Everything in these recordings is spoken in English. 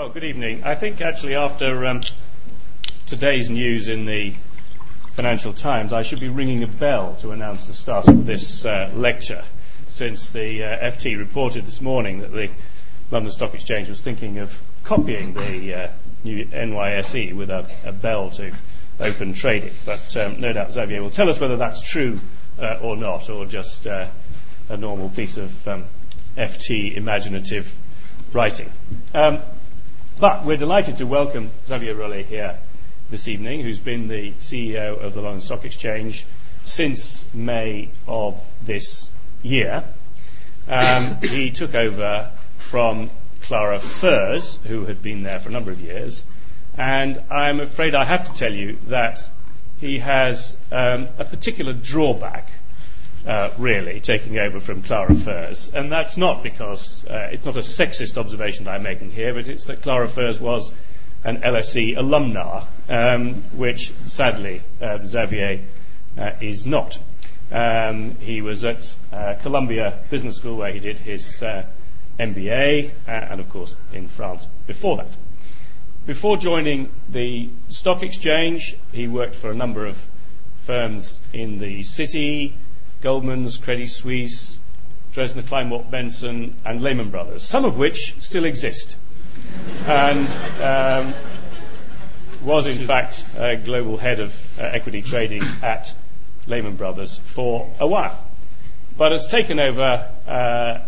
Well, good evening. I think actually after um, today's news in the Financial Times, I should be ringing a bell to announce the start of this uh, lecture, since the uh, FT reported this morning that the London Stock Exchange was thinking of copying the uh, new NYSE with a, a, bell to open trading. But um, no doubt Xavier will tell us whether that's true uh, or not, or just uh, a normal piece of um, FT imaginative writing. But we're delighted to welcome Xavier Rolet here this evening, who's been the CEO of the London Stock Exchange since May of this year. Um, he took over from Clara Furse, who had been there for a number of years, and I'm afraid I have to tell you that he has um, a particular drawback uh, really, taking over from Clara Furse. And that's not because uh, it's not a sexist observation that I'm making here, but it's that Clara Furse was an LSE alumna, um, which sadly uh, Xavier uh, is not. Um, he was at uh, Columbia Business School where he did his uh, MBA, and of course in France before that. Before joining the stock exchange, he worked for a number of firms in the city, Goldman's, Credit Suisse, Dresdner Kleinwort Benson, and Lehman Brothers, some of which still exist. and um, was in fact a global head of uh, equity trading at Lehman Brothers for a while. But has taken over uh,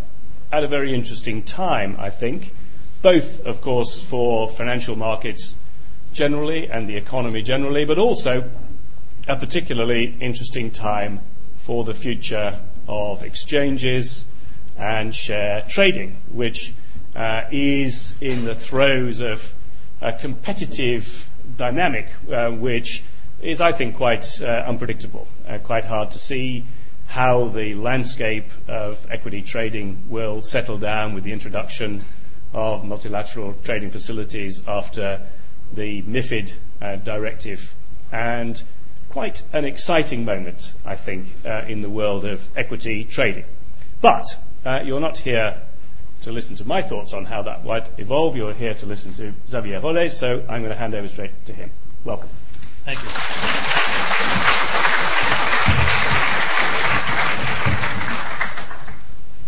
at a very interesting time, I think, both, of course, for financial markets generally and the economy generally, but also a particularly interesting time for the future of exchanges and share trading, which uh, is in the throes of a competitive dynamic uh, which is, I think, quite uh, unpredictable, uh, quite hard to see how the landscape of equity trading will settle down with the introduction of multilateral trading facilities after the MIFID uh, directive. And quite an exciting moment, I think, uh, in the world of equity trading. But uh, you're not here to listen to my thoughts on how that might evolve. You're here to listen to Xavier Rolet, so I'm going to hand over straight to him. Welcome. Thank you.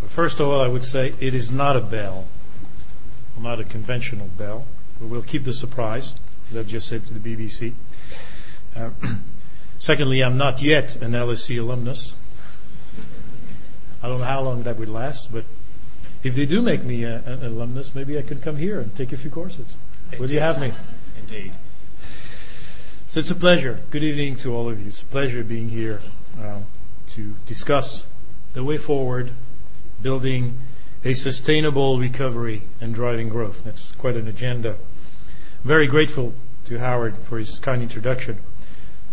First of all, I would say it is not a bell, not a conventional bell. But we'll keep the surprise, as I've just said to the BBC. Uh, Secondly, I'm not yet an LSE alumnus. I don't know how long that would last, but if they do make me a, an alumnus, maybe I can come here and take a few courses. Indeed. Will you have me? Indeed. So it's a pleasure. Good evening to all of you. It's a pleasure being here uh, to discuss the way forward, building a sustainable recovery and driving growth. That's quite an agenda. I'm very grateful to Howard for his kind introduction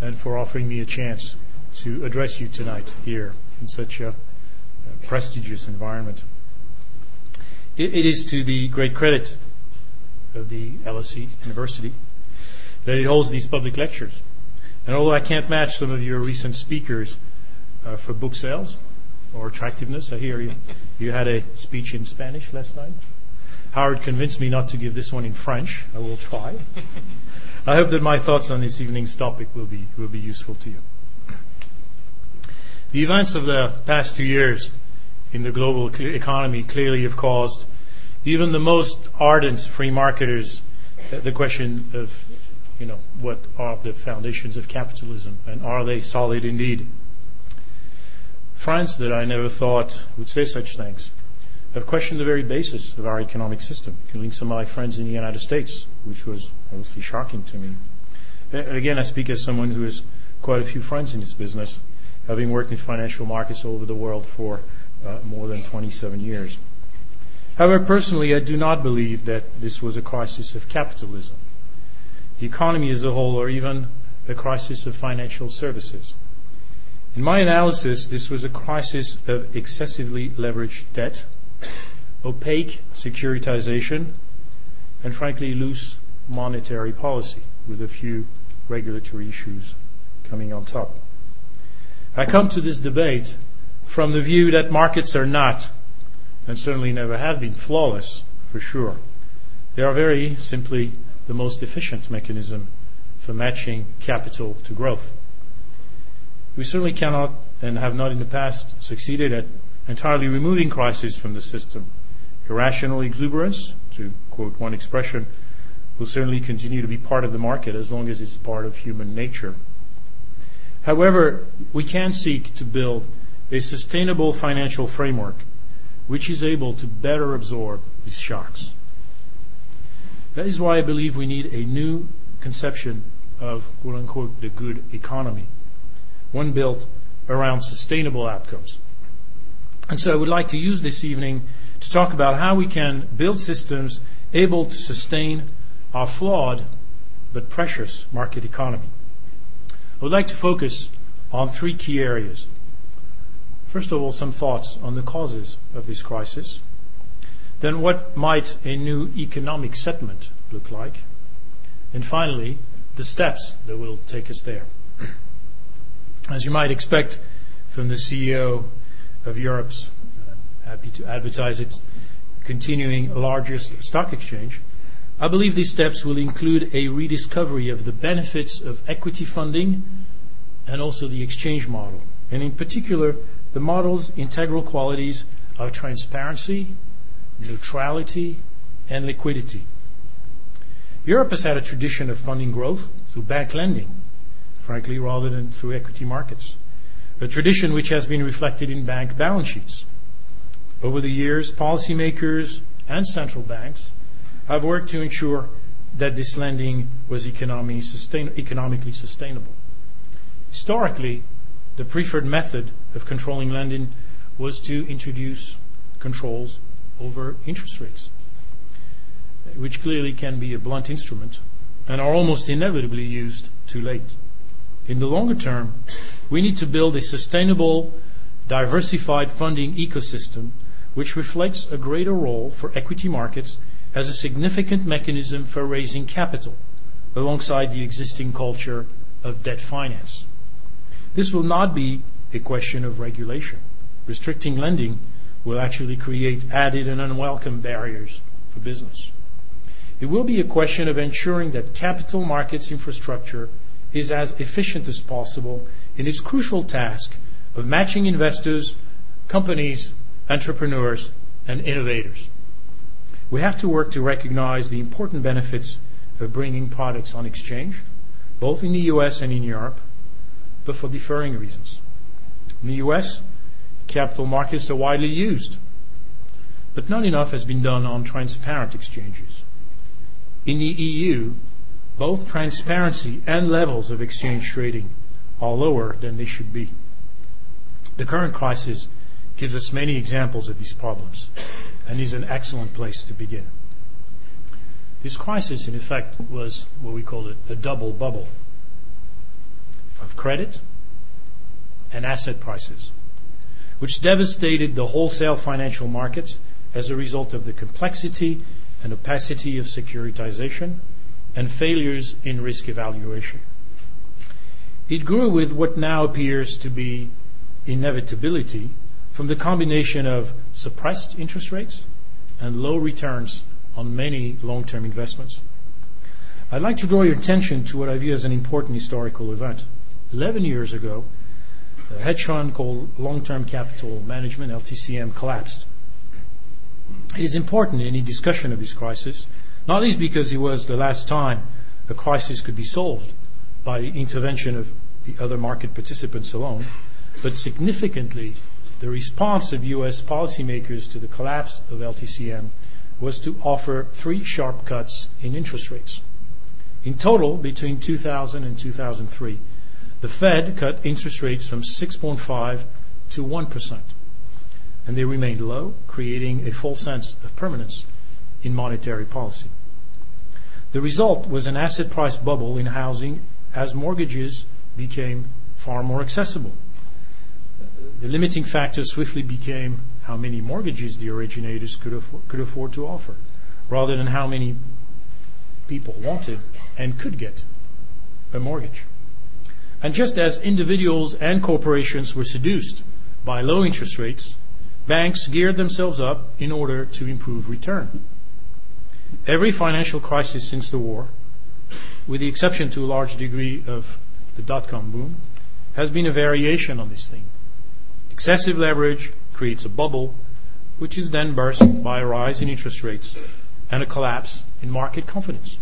and for offering me a chance to address you tonight here in such a prestigious environment. It, it is to the great credit of the LSE University that it holds these public lectures. And although I can't match some of your recent speakers uh, for book sales or attractiveness, I hear you, you had a speech in Spanish last night. Howard convinced me not to give this one in French. I will try. I hope that my thoughts on this evening's topic will be, will be useful to you. The events of the past two years in the global economy clearly have caused even the most ardent free marketers the question of, you know, what are the foundations of capitalism and are they solid indeed? France, that I never thought would say such things, have questioned the very basis of our economic system, including some of my friends in the United States, which was mostly shocking to me. Again, I speak as someone who has quite a few friends in this business, having worked in financial markets all over the world for uh, more than 27 years. However, personally, I do not believe that this was a crisis of capitalism, the economy as a whole, or even a crisis of financial services. In my analysis, this was a crisis of excessively leveraged debt opaque securitization, and frankly, loose monetary policy with a few regulatory issues coming on top. I come to this debate from the view that markets are not, and certainly never have been, flawless, for sure. They are very simply the most efficient mechanism for matching capital to growth. We certainly cannot and have not in the past succeeded at entirely removing crisis from the system. Irrational exuberance, to quote one expression, will certainly continue to be part of the market as long as it's part of human nature. However, we can seek to build a sustainable financial framework which is able to better absorb these shocks. That is why I believe we need a new conception of quote unquote the good economy, one built around sustainable outcomes. And so I would like to use this evening to talk about how we can build systems able to sustain our flawed but precious market economy. I would like to focus on three key areas. First of all, some thoughts on the causes of this crisis. Then what might a new economic settlement look like? And finally, the steps that will take us there. As you might expect from the CEO of Europe's, uh, happy to advertise its continuing largest stock exchange, I believe these steps will include a rediscovery of the benefits of equity funding and also the exchange model, and in particular, the model's integral qualities of transparency, neutrality, and liquidity. Europe has had a tradition of funding growth through bank lending, frankly, rather than through equity markets. A tradition which has been reflected in bank balance sheets. Over the years, policymakers and central banks have worked to ensure that this lending was economically sustainable. Historically, the preferred method of controlling lending was to introduce controls over interest rates, which clearly can be a blunt instrument and are almost inevitably used too late. In the longer term, we need to build a sustainable, diversified funding ecosystem which reflects a greater role for equity markets as a significant mechanism for raising capital alongside the existing culture of debt finance. This will not be a question of regulation. Restricting lending will actually create added and unwelcome barriers for business. It will be a question of ensuring that capital markets infrastructure is as efficient as possible in its crucial task of matching investors, companies, entrepreneurs, and innovators. We have to work to recognize the important benefits of bringing products on exchange, both in the U.S. and in Europe, but for differing reasons. In the U.S., capital markets are widely used, but not enough has been done on transparent exchanges. In the EU, both transparency and levels of exchange trading are lower than they should be. The current crisis gives us many examples of these problems and is an excellent place to begin. This crisis, in effect, was what we call it a double bubble of credit and asset prices which devastated the wholesale financial markets as a result of the complexity and opacity of securitization and failures in risk evaluation. It grew with what now appears to be inevitability from the combination of suppressed interest rates and low returns on many long-term investments. I'd like to draw your attention to what I view as an important historical event. 11 years ago, a hedge fund called Long-Term Capital Management, LTCM, collapsed. It is important in any discussion of this crisis, not least because it was the last time a crisis could be solved by the intervention of the other market participants alone, but significantly, the response of U.S. policymakers to the collapse of LTCM was to offer three sharp cuts in interest rates. In total, between 2000 and 2003, the Fed cut interest rates from 6.5 to 1%, and they remained low, creating a false sense of permanence in monetary policy. The result was an asset price bubble in housing as mortgages became far more accessible. The limiting factor swiftly became how many mortgages the originators could afford, could afford to offer, rather than how many people wanted and could get a mortgage. And just as individuals and corporations were seduced by low interest rates, banks geared themselves up in order to improve return. Every financial crisis since the war, with the exception to a large degree of the dot-com boom, has been a variation on this theme. Excessive leverage creates a bubble, which is then burst by a rise in interest rates and a collapse in market confidence.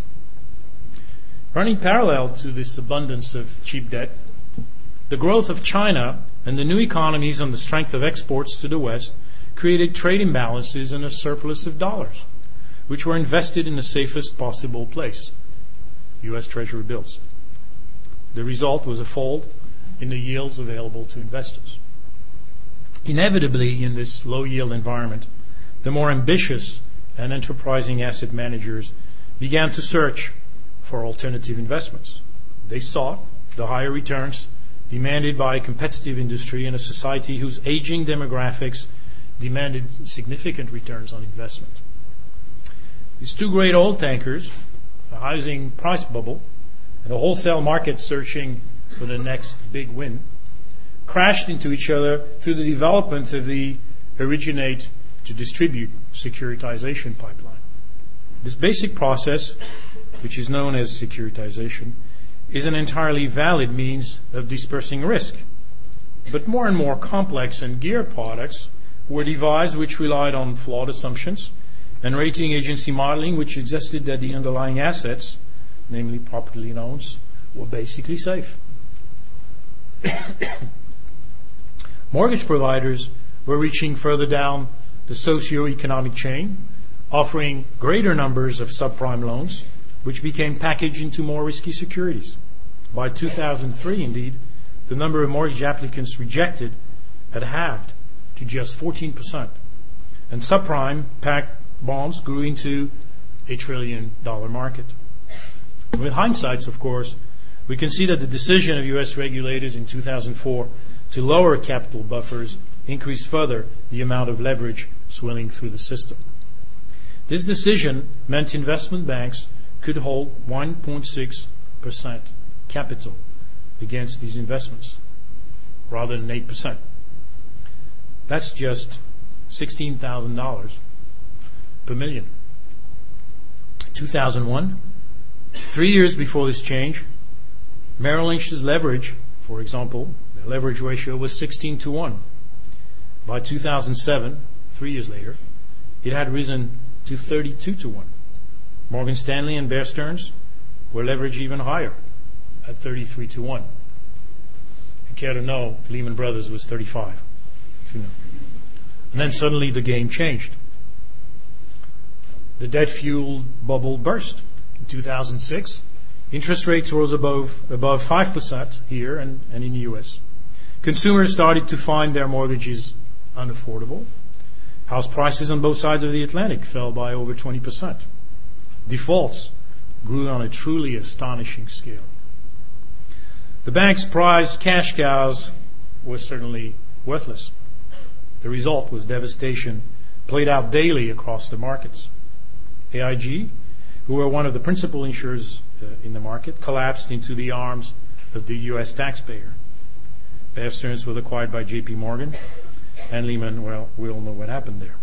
Running parallel to this abundance of cheap debt, the growth of China and the new economies on the strength of exports to the West created trade imbalances and a surplus of dollars, which were invested in the safest possible place U.S. Treasury bills. The result was a fall in the yields available to investors. Inevitably, in this low yield environment, the more ambitious and enterprising asset managers began to search for alternative investments. They sought the higher returns demanded by a competitive industry and a society whose aging demographics demanded significant returns on investment. These two great oil tankers, a housing price bubble and a wholesale market searching for the next big win, crashed into each other through the development of the originate to distribute securitization pipeline. This basic process, which is known as securitization, is an entirely valid means of dispersing risk. But more and more complex and geared products were devised which relied on flawed assumptions and rating agency modeling which suggested that the underlying assets, namely property loans, were basically safe. Mortgage providers were reaching further down the socio-economic chain, offering greater numbers of subprime loans, which became packaged into more risky securities. By 2003, indeed, the number of mortgage applicants rejected had halved to just 14%, and subprime packed bonds grew into a trillion dollar market. With hindsight, of course, we can see that the decision of U.S. regulators in 2004 to lower capital buffers increased further the amount of leverage swilling through the system. This decision meant investment banks could hold 1.6% capital against these investments rather than 8%. That's just $16,000 per million. 2001, three years before this change, Merrill Lynch's leverage, for example, the leverage ratio was 16 to 1. By 2007, three years later, it had risen to 32 to 1. Morgan Stanley and Bear Stearns were leveraged even higher at 33 to 1. If you care to know, Lehman Brothers was 35. And then suddenly the game changed. The debt fueled bubble burst in 2006. Interest rates rose above, above 5% here and, and in the US. Consumers started to find their mortgages unaffordable. House prices on both sides of the Atlantic fell by over 20%. Defaults grew on a truly astonishing scale. The bank's prized cash cows were certainly worthless. The result was devastation played out daily across the markets. AIG, who were one of the principal insurers uh, in the market, collapsed into the arms of the U.S. taxpayer. Bear Stearns was acquired by J.P. Morgan, and Lehman, well, we all know what happened there.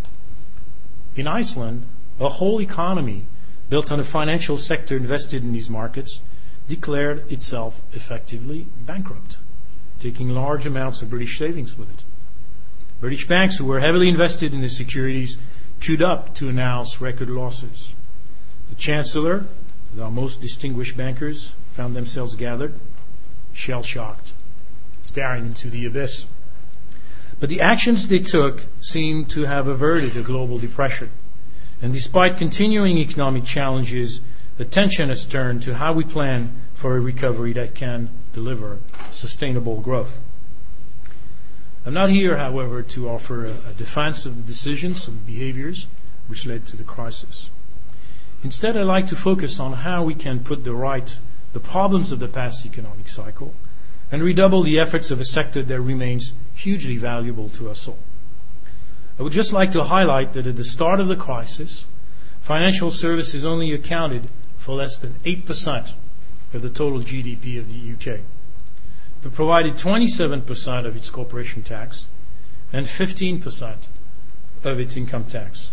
In Iceland, a whole economy built on a financial sector invested in these markets declared itself effectively bankrupt, taking large amounts of British savings with it. British banks who were heavily invested in the securities queued up to announce record losses. The Chancellor, our most distinguished bankers, found themselves gathered, shell shocked, staring into the abyss. But the actions they took seemed to have averted a global depression. And despite continuing economic challenges, attention has turned to how we plan for a recovery that can deliver sustainable growth. I'm not here, however, to offer a defense of the decisions and behaviors which led to the crisis. Instead, I'd like to focus on how we can put the right the problems of the past economic cycle and redouble the efforts of a sector that remains hugely valuable to us all. I would just like to highlight that at the start of the crisis, financial services only accounted for less than 8% of the total GDP of the UK. Provided 27% of its corporation tax and 15% of its income tax,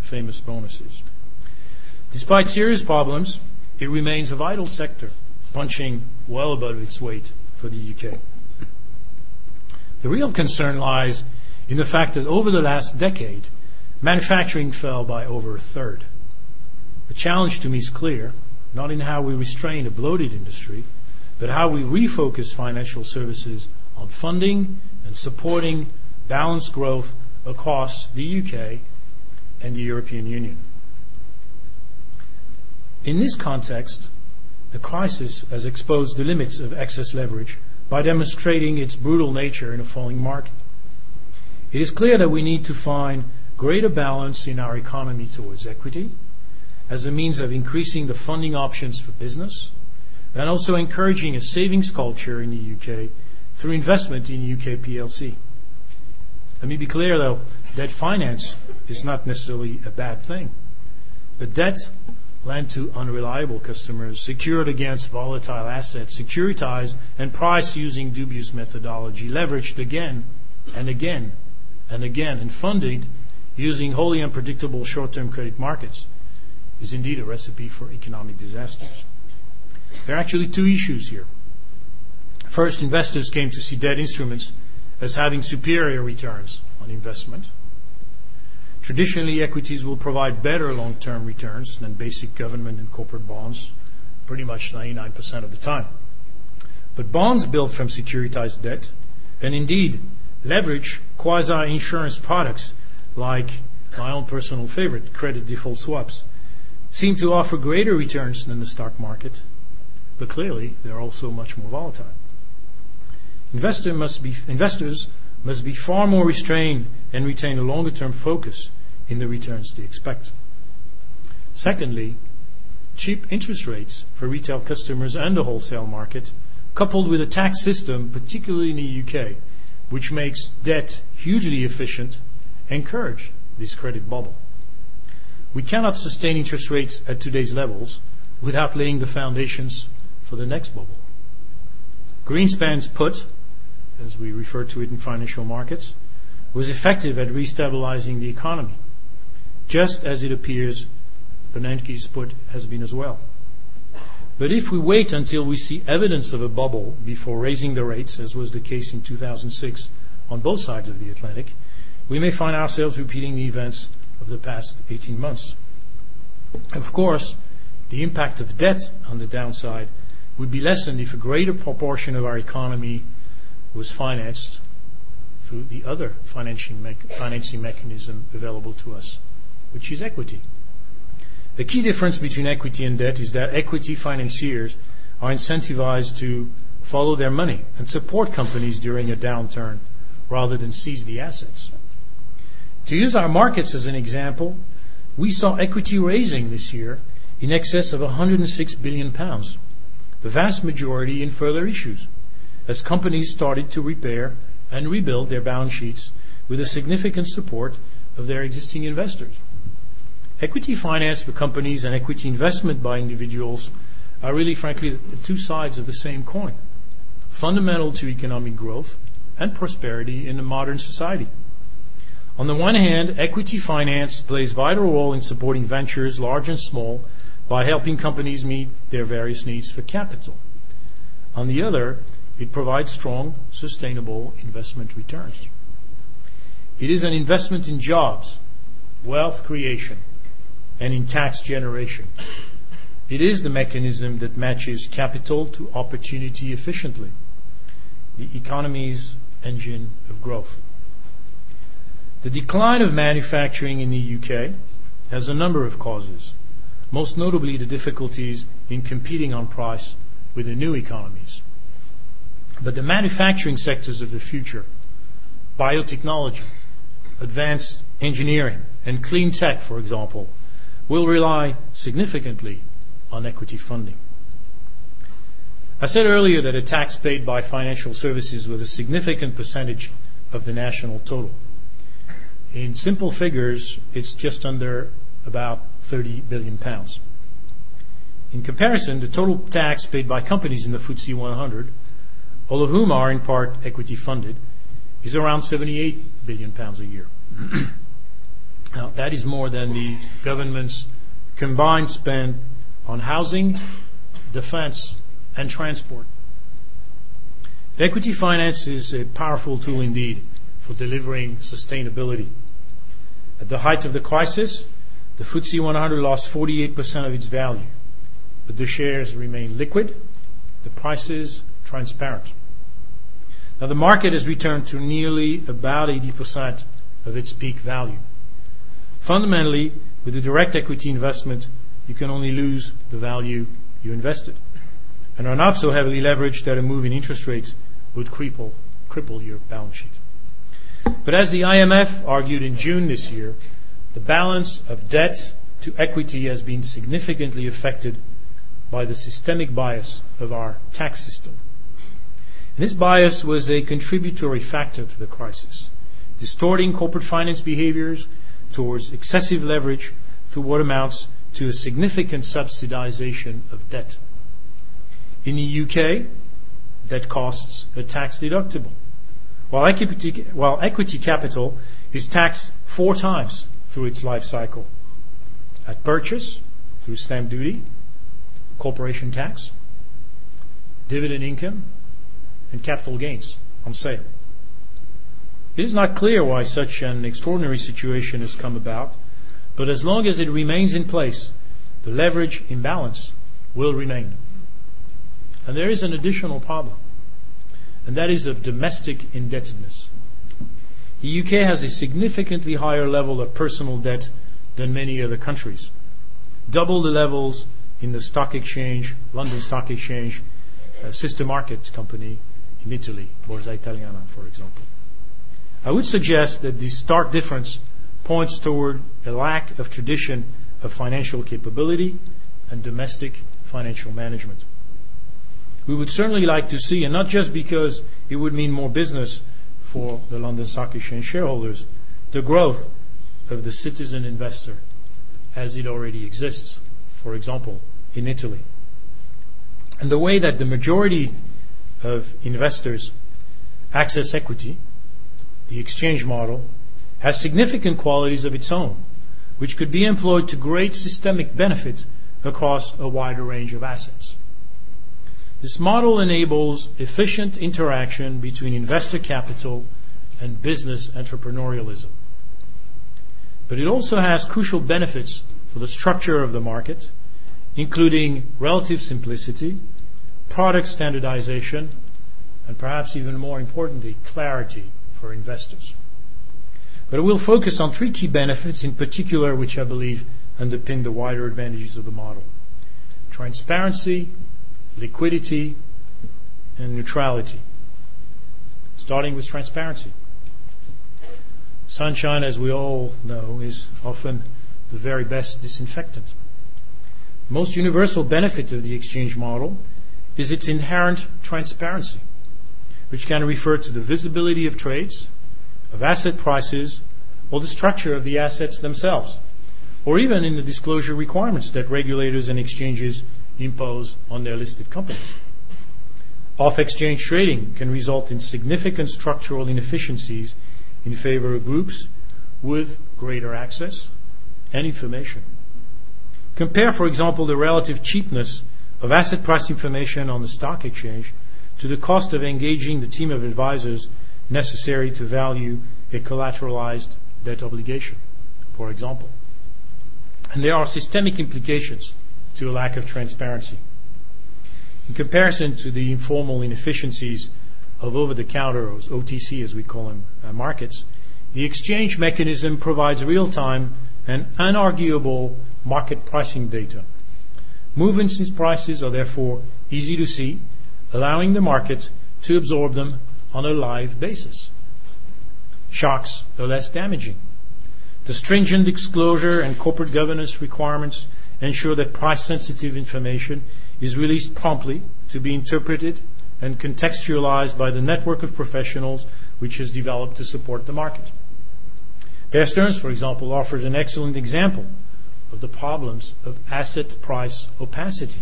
famous bonuses. Despite serious problems, it remains a vital sector, punching well above its weight for the UK. The real concern lies in the fact that over the last decade, manufacturing fell by over a third. The challenge to me is clear, not in how we restrain a bloated industry, but how we refocus financial services on funding and supporting balanced growth across the UK and the European Union. In this context, the crisis has exposed the limits of excess leverage by demonstrating its brutal nature in a falling market. It is clear that we need to find greater balance in our economy towards equity as a means of increasing the funding options for business and also encouraging a savings culture in the UK through investment in UK PLC. Let me be clear, though, debt finance is not necessarily a bad thing. But debt lent to unreliable customers, secured against volatile assets, securitized and priced using dubious methodology, leveraged again and again and again, and funded using wholly unpredictable short-term credit markets, is indeed a recipe for economic disasters. There are actually two issues here. First, investors came to see debt instruments as having superior returns on investment. Traditionally, equities will provide better long-term returns than basic government and corporate bonds, pretty much 99% of the time. But bonds built from securitized debt, and indeed leverage quasi-insurance products like my own personal favorite, credit default swaps, seem to offer greater returns than the stock market, but clearly they're also much more volatile. Investor must be, investors must be far more restrained and retain a longer-term focus in the returns they expect. Secondly, cheap interest rates for retail customers and the wholesale market, coupled with a tax system, particularly in the UK, which makes debt hugely efficient, encourage this credit bubble. We cannot sustain interest rates at today's levels without laying the foundations for the next bubble. Greenspan's put as we refer to it in financial markets, was effective at restabilizing the economy, just as it appears Bernanke's put has been as well. But if we wait until we see evidence of a bubble before raising the rates, as was the case in 2006 on both sides of the Atlantic, we may find ourselves repeating the events of the past 18 months. Of course, the impact of debt on the downside would be lessened if a greater proportion of our economy was financed through the other financing, me- financing mechanism available to us, which is equity. The key difference between equity and debt is that equity financiers are incentivized to follow their money and support companies during a downturn rather than seize the assets. To use our markets as an example, we saw equity raising this year in excess of 106 billion pounds, the vast majority in further issues as companies started to repair and rebuild their balance sheets with the significant support of their existing investors. Equity finance for companies and equity investment by individuals are really, frankly, the two sides of the same coin, fundamental to economic growth and prosperity in a modern society. On the one hand, equity finance plays vital role in supporting ventures, large and small, by helping companies meet their various needs for capital. On the other, it provides strong, sustainable investment returns. It is an investment in jobs, wealth creation, and in tax generation. It is the mechanism that matches capital to opportunity efficiently, the economy's engine of growth. The decline of manufacturing in the UK has a number of causes, most notably the difficulties in competing on price with the new economies. But the manufacturing sectors of the future, biotechnology, advanced engineering, and clean tech, for example, will rely significantly on equity funding. I said earlier that a tax paid by financial services was a significant percentage of the national total. In simple figures, it's just under about 30 billion pounds. In comparison, the total tax paid by companies in the FTSE 100 all of whom are in part equity funded, is around 78 billion pounds a year. now, that is more than the government's combined spend on housing, defense, and transport. Equity finance is a powerful tool indeed for delivering sustainability. At the height of the crisis, the FTSE 100 lost 48% of its value, but the shares remain liquid, the prices transparent. Now, the market has returned to nearly about 80% of its peak value. Fundamentally, with a direct equity investment, you can only lose the value you invested and are not so heavily leveraged that a move in interest rates would cripple, cripple your balance sheet. But as the IMF argued in June this year, the balance of debt to equity has been significantly affected by the systemic bias of our tax system. This bias was a contributory factor to the crisis, distorting corporate finance behaviors towards excessive leverage through what amounts to a significant subsidization of debt. In the UK, debt costs are tax deductible, while equity capital is taxed four times through its life cycle. At purchase, through stamp duty, corporation tax, dividend income, and capital gains on sale. It is not clear why such an extraordinary situation has come about, but as long as it remains in place, the leverage imbalance will remain. And there is an additional problem, and that is of domestic indebtedness. The UK has a significantly higher level of personal debt than many other countries, double the levels in the stock exchange, London Stock Exchange, uh, sister markets company in Italy, Borsa Italiana, for example. I would suggest that this stark difference points toward a lack of tradition of financial capability and domestic financial management. We would certainly like to see, and not just because it would mean more business for the London Stock Exchange shareholders, the growth of the citizen investor as it already exists, for example, in Italy. And the way that the majority of investors access equity the exchange model, has significant qualities of its own, which could be employed to great systemic benefit across a wider range of assets. This model enables efficient interaction between investor capital and business entrepreneurialism. But it also has crucial benefits for the structure of the market, including relative simplicity, product standardization, and perhaps even more importantly, clarity for investors. But I will focus on three key benefits in particular, which I believe underpin the wider advantages of the model transparency, liquidity, and neutrality. Starting with transparency. Sunshine, as we all know, is often the very best disinfectant. Most universal benefit of the exchange model is its inherent transparency which can refer to the visibility of trades, of asset prices, or the structure of the assets themselves, or even in the disclosure requirements that regulators and exchanges impose on their listed companies. Off exchange trading can result in significant structural inefficiencies in favor of groups with greater access and information. Compare, for example, the relative cheapness of asset price information on the stock exchange to the cost of engaging the team of advisors necessary to value a collateralized debt obligation, for example. And there are systemic implications to a lack of transparency. In comparison to the informal inefficiencies of over-the-counter, or OTC as we call them, uh, markets, the exchange mechanism provides real-time and unarguable market pricing data. Movements in prices are therefore easy to see allowing the market to absorb them on a live basis. Shocks are less damaging. The stringent disclosure and corporate governance requirements ensure that price-sensitive information is released promptly to be interpreted and contextualized by the network of professionals which has developed to support the market. Bear Stearns, for example, offers an excellent example of the problems of asset price opacity.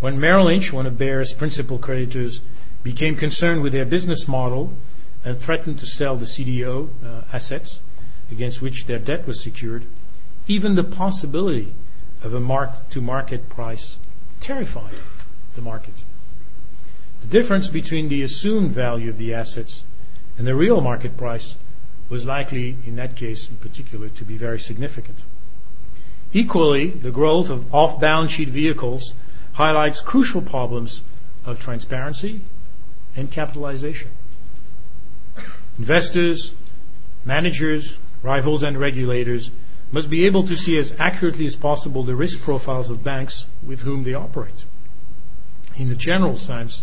When Merrill Lynch, one of Bear's principal creditors, became concerned with their business model and threatened to sell the CDO uh, assets against which their debt was secured, even the possibility of a mark-to-market price terrified the market. The difference between the assumed value of the assets and the real market price was likely, in that case in particular, to be very significant. Equally, the growth of off-balance sheet vehicles highlights crucial problems of transparency and capitalization. Investors, managers, rivals, and regulators must be able to see as accurately as possible the risk profiles of banks with whom they operate. In the general sense,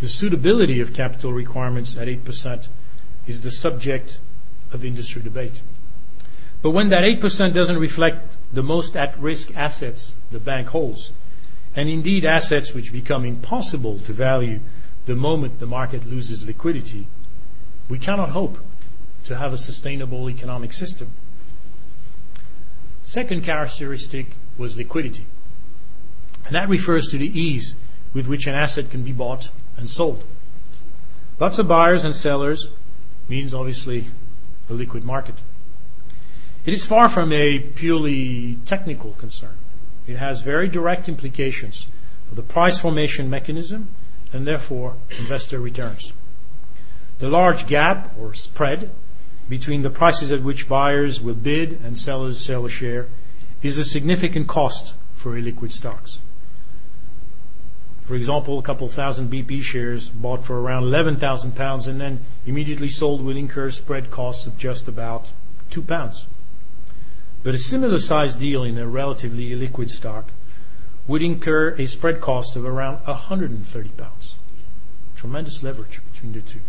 the suitability of capital requirements at 8% is the subject of industry debate. But when that 8% doesn't reflect the most at-risk assets the bank holds, and indeed assets which become impossible to value the moment the market loses liquidity, we cannot hope to have a sustainable economic system. Second characteristic was liquidity, and that refers to the ease with which an asset can be bought and sold. Lots of buyers and sellers means obviously a liquid market. It is far from a purely technical concern. It has very direct implications for the price formation mechanism and therefore investor returns. The large gap or spread between the prices at which buyers will bid and sellers sell a share is a significant cost for illiquid stocks. For example, a couple thousand BP shares bought for around 11,000 pounds and then immediately sold will incur spread costs of just about 2 pounds. But a similar sized deal in a relatively illiquid stock would incur a spread cost of around 130 pounds. Tremendous leverage between the two.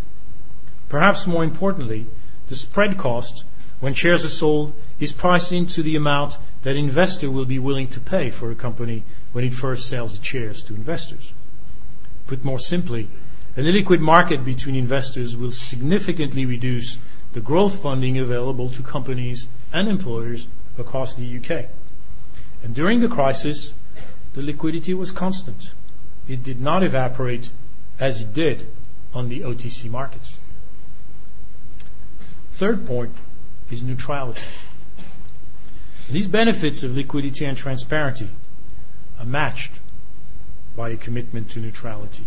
Perhaps more importantly, the spread cost when shares are sold is priced into the amount that investor will be willing to pay for a company when it first sells its shares to investors. Put more simply, an illiquid market between investors will significantly reduce the growth funding available to companies and employers across the UK. And during the crisis, the liquidity was constant. It did not evaporate as it did on the OTC markets. Third point is neutrality. These benefits of liquidity and transparency are matched by a commitment to neutrality.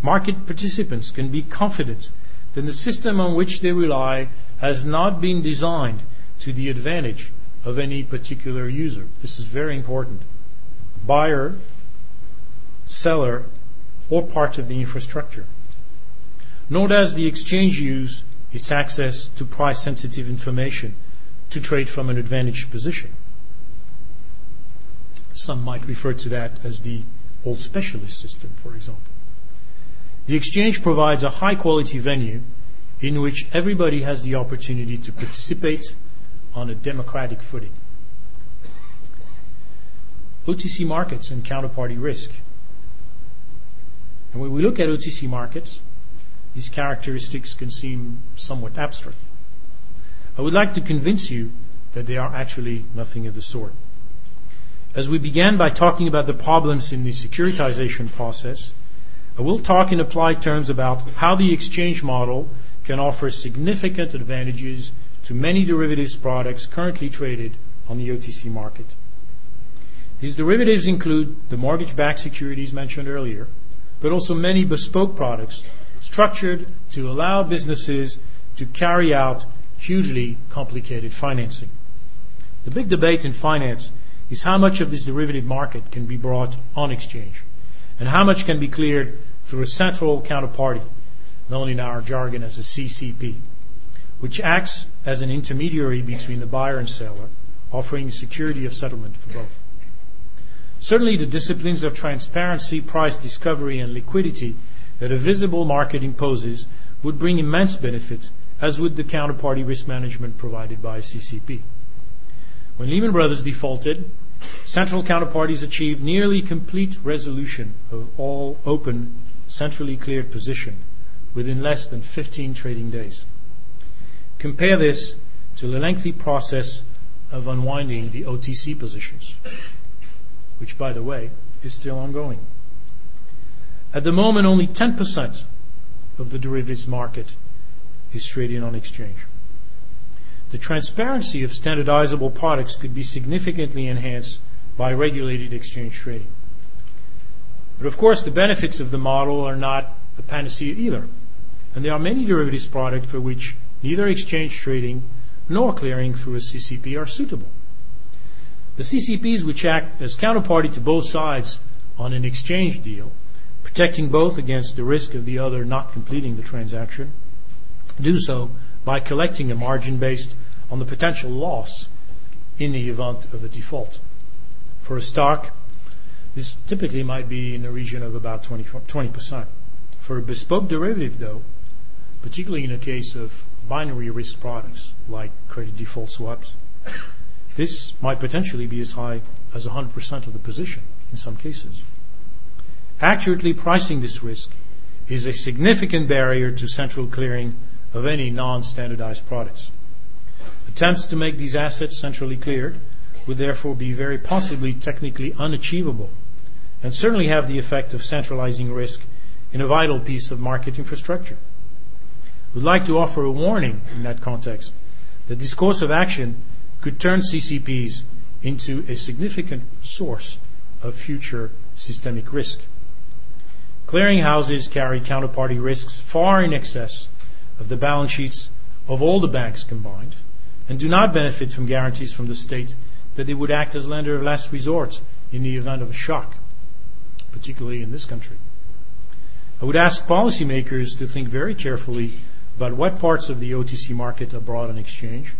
Market participants can be confident that the system on which they rely has not been designed to the advantage of any particular user. This is very important. Buyer, seller, or part of the infrastructure. Nor does the exchange use its access to price sensitive information to trade from an advantaged position. Some might refer to that as the old specialist system, for example. The exchange provides a high quality venue in which everybody has the opportunity to participate on a democratic footing. OTC markets and counterparty risk. And when we look at OTC markets, these characteristics can seem somewhat abstract. I would like to convince you that they are actually nothing of the sort. As we began by talking about the problems in the securitization process, I will talk in applied terms about how the exchange model can offer significant advantages to many derivatives products currently traded on the OTC market. These derivatives include the mortgage-backed securities mentioned earlier, but also many bespoke products structured to allow businesses to carry out hugely complicated financing. The big debate in finance is how much of this derivative market can be brought on exchange and how much can be cleared through a central counterparty, known in our jargon as a CCP, which acts as an intermediary between the buyer and seller, offering security of settlement for both. Certainly, the disciplines of transparency, price discovery, and liquidity that a visible market imposes would bring immense benefits, as would the counterparty risk management provided by CCP. When Lehman Brothers defaulted, central counterparties achieved nearly complete resolution of all open, centrally cleared position within less than 15 trading days. Compare this to the lengthy process of unwinding the OTC positions, which, by the way, is still ongoing. At the moment, only 10% of the derivatives market is traded on exchange. The transparency of standardizable products could be significantly enhanced by regulated exchange trading. But of course, the benefits of the model are not a panacea either. And there are many derivatives products for which neither exchange trading nor clearing through a CCP are suitable. The CCPs, which act as counterparty to both sides on an exchange deal, protecting both against the risk of the other not completing the transaction, do so by collecting a margin based on the potential loss in the event of a default. For a stock, this typically might be in the region of about 20%. For a bespoke derivative, though, particularly in the case of binary risk products like credit default swaps, this might potentially be as high as 100% of the position in some cases. Accurately pricing this risk is a significant barrier to central clearing of any non-standardized products. Attempts to make these assets centrally cleared would therefore be very possibly technically unachievable and certainly have the effect of centralizing risk in a vital piece of market infrastructure. We'd like to offer a warning in that context that this course of action could turn CCPs into a significant source of future systemic risk. Clearinghouses carry counterparty risks far in excess of the balance sheets of all the banks combined and do not benefit from guarantees from the state that they would act as lender of last resort in the event of a shock, particularly in this country. I would ask policymakers to think very carefully about what parts of the OTC market are brought on exchange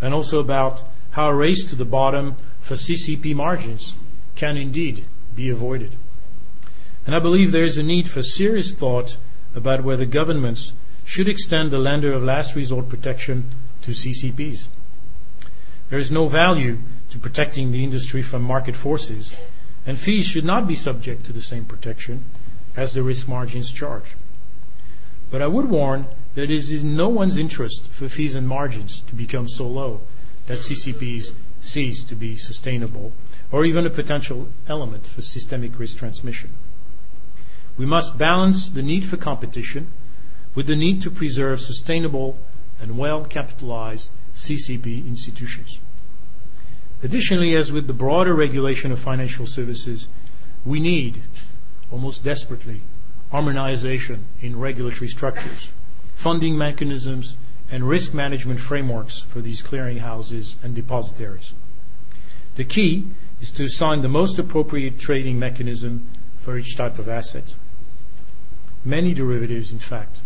and also about how a race to the bottom for CCP margins can indeed be avoided. And I believe there is a need for serious thought about whether governments should extend the lender of last resort protection to CCPs. There is no value to protecting the industry from market forces, and fees should not be subject to the same protection as the risk margins charge. But I would warn that it is in no one's interest for fees and margins to become so low that CCPs cease to be sustainable or even a potential element for systemic risk transmission. We must balance the need for competition with the need to preserve sustainable and well-capitalized CCP institutions. Additionally, as with the broader regulation of financial services, we need, almost desperately, harmonization in regulatory structures, funding mechanisms, and risk management frameworks for these clearinghouses and depositories. The key is to assign the most appropriate trading mechanism for each type of asset. Many derivatives, in fact,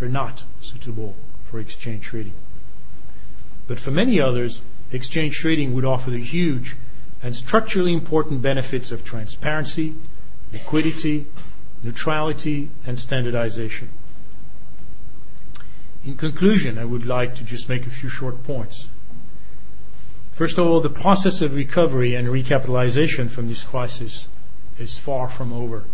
are not suitable for exchange trading. But for many others, exchange trading would offer the huge and structurally important benefits of transparency, liquidity, neutrality, and standardization. In conclusion, I would like to just make a few short points. First of all, the process of recovery and recapitalization from this crisis is far from over.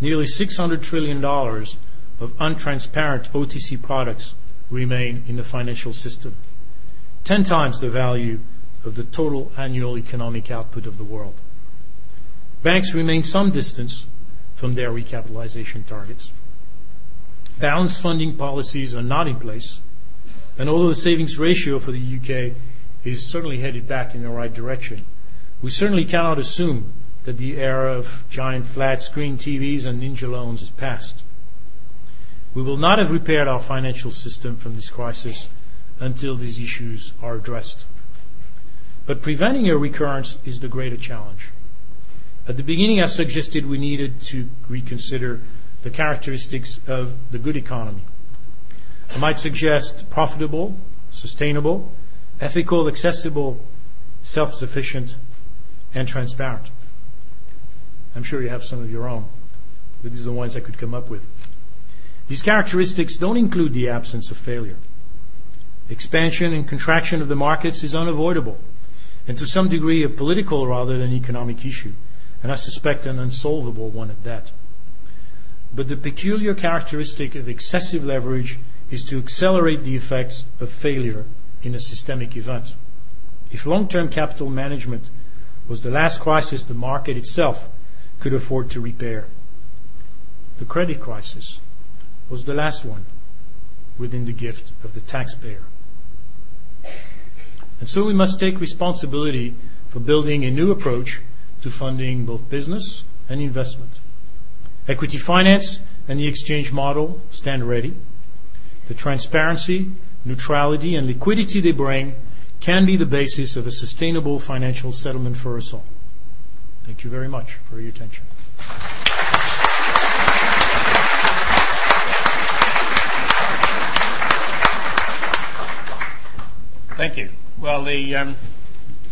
Nearly $600 trillion of untransparent OTC products remain in the financial system, 10 times the value of the total annual economic output of the world. Banks remain some distance from their recapitalization targets. Balanced funding policies are not in place, and although the savings ratio for the U.K. is certainly headed back in the right direction, we certainly cannot assume that the era of giant flat screen TVs and ninja loans is past. We will not have repaired our financial system from this crisis until these issues are addressed. But preventing a recurrence is the greater challenge. At the beginning, I suggested we needed to reconsider the characteristics of the good economy. I might suggest profitable, sustainable, ethical, accessible, self-sufficient, and transparent. I'm sure you have some of your own, but these are the ones I could come up with. These characteristics don't include the absence of failure. Expansion and contraction of the markets is unavoidable, and to some degree a political rather than economic issue, and I suspect an unsolvable one at that. But the peculiar characteristic of excessive leverage is to accelerate the effects of failure in a systemic event. If long-term capital management was the last crisis the market itself could afford to repair. The credit crisis was the last one within the gift of the taxpayer. And so we must take responsibility for building a new approach to funding both business and investment. Equity finance and the exchange model stand ready. The transparency, neutrality, and liquidity they bring can be the basis of a sustainable financial settlement for us all. Thank you very much for your attention. Thank you. Well, the um,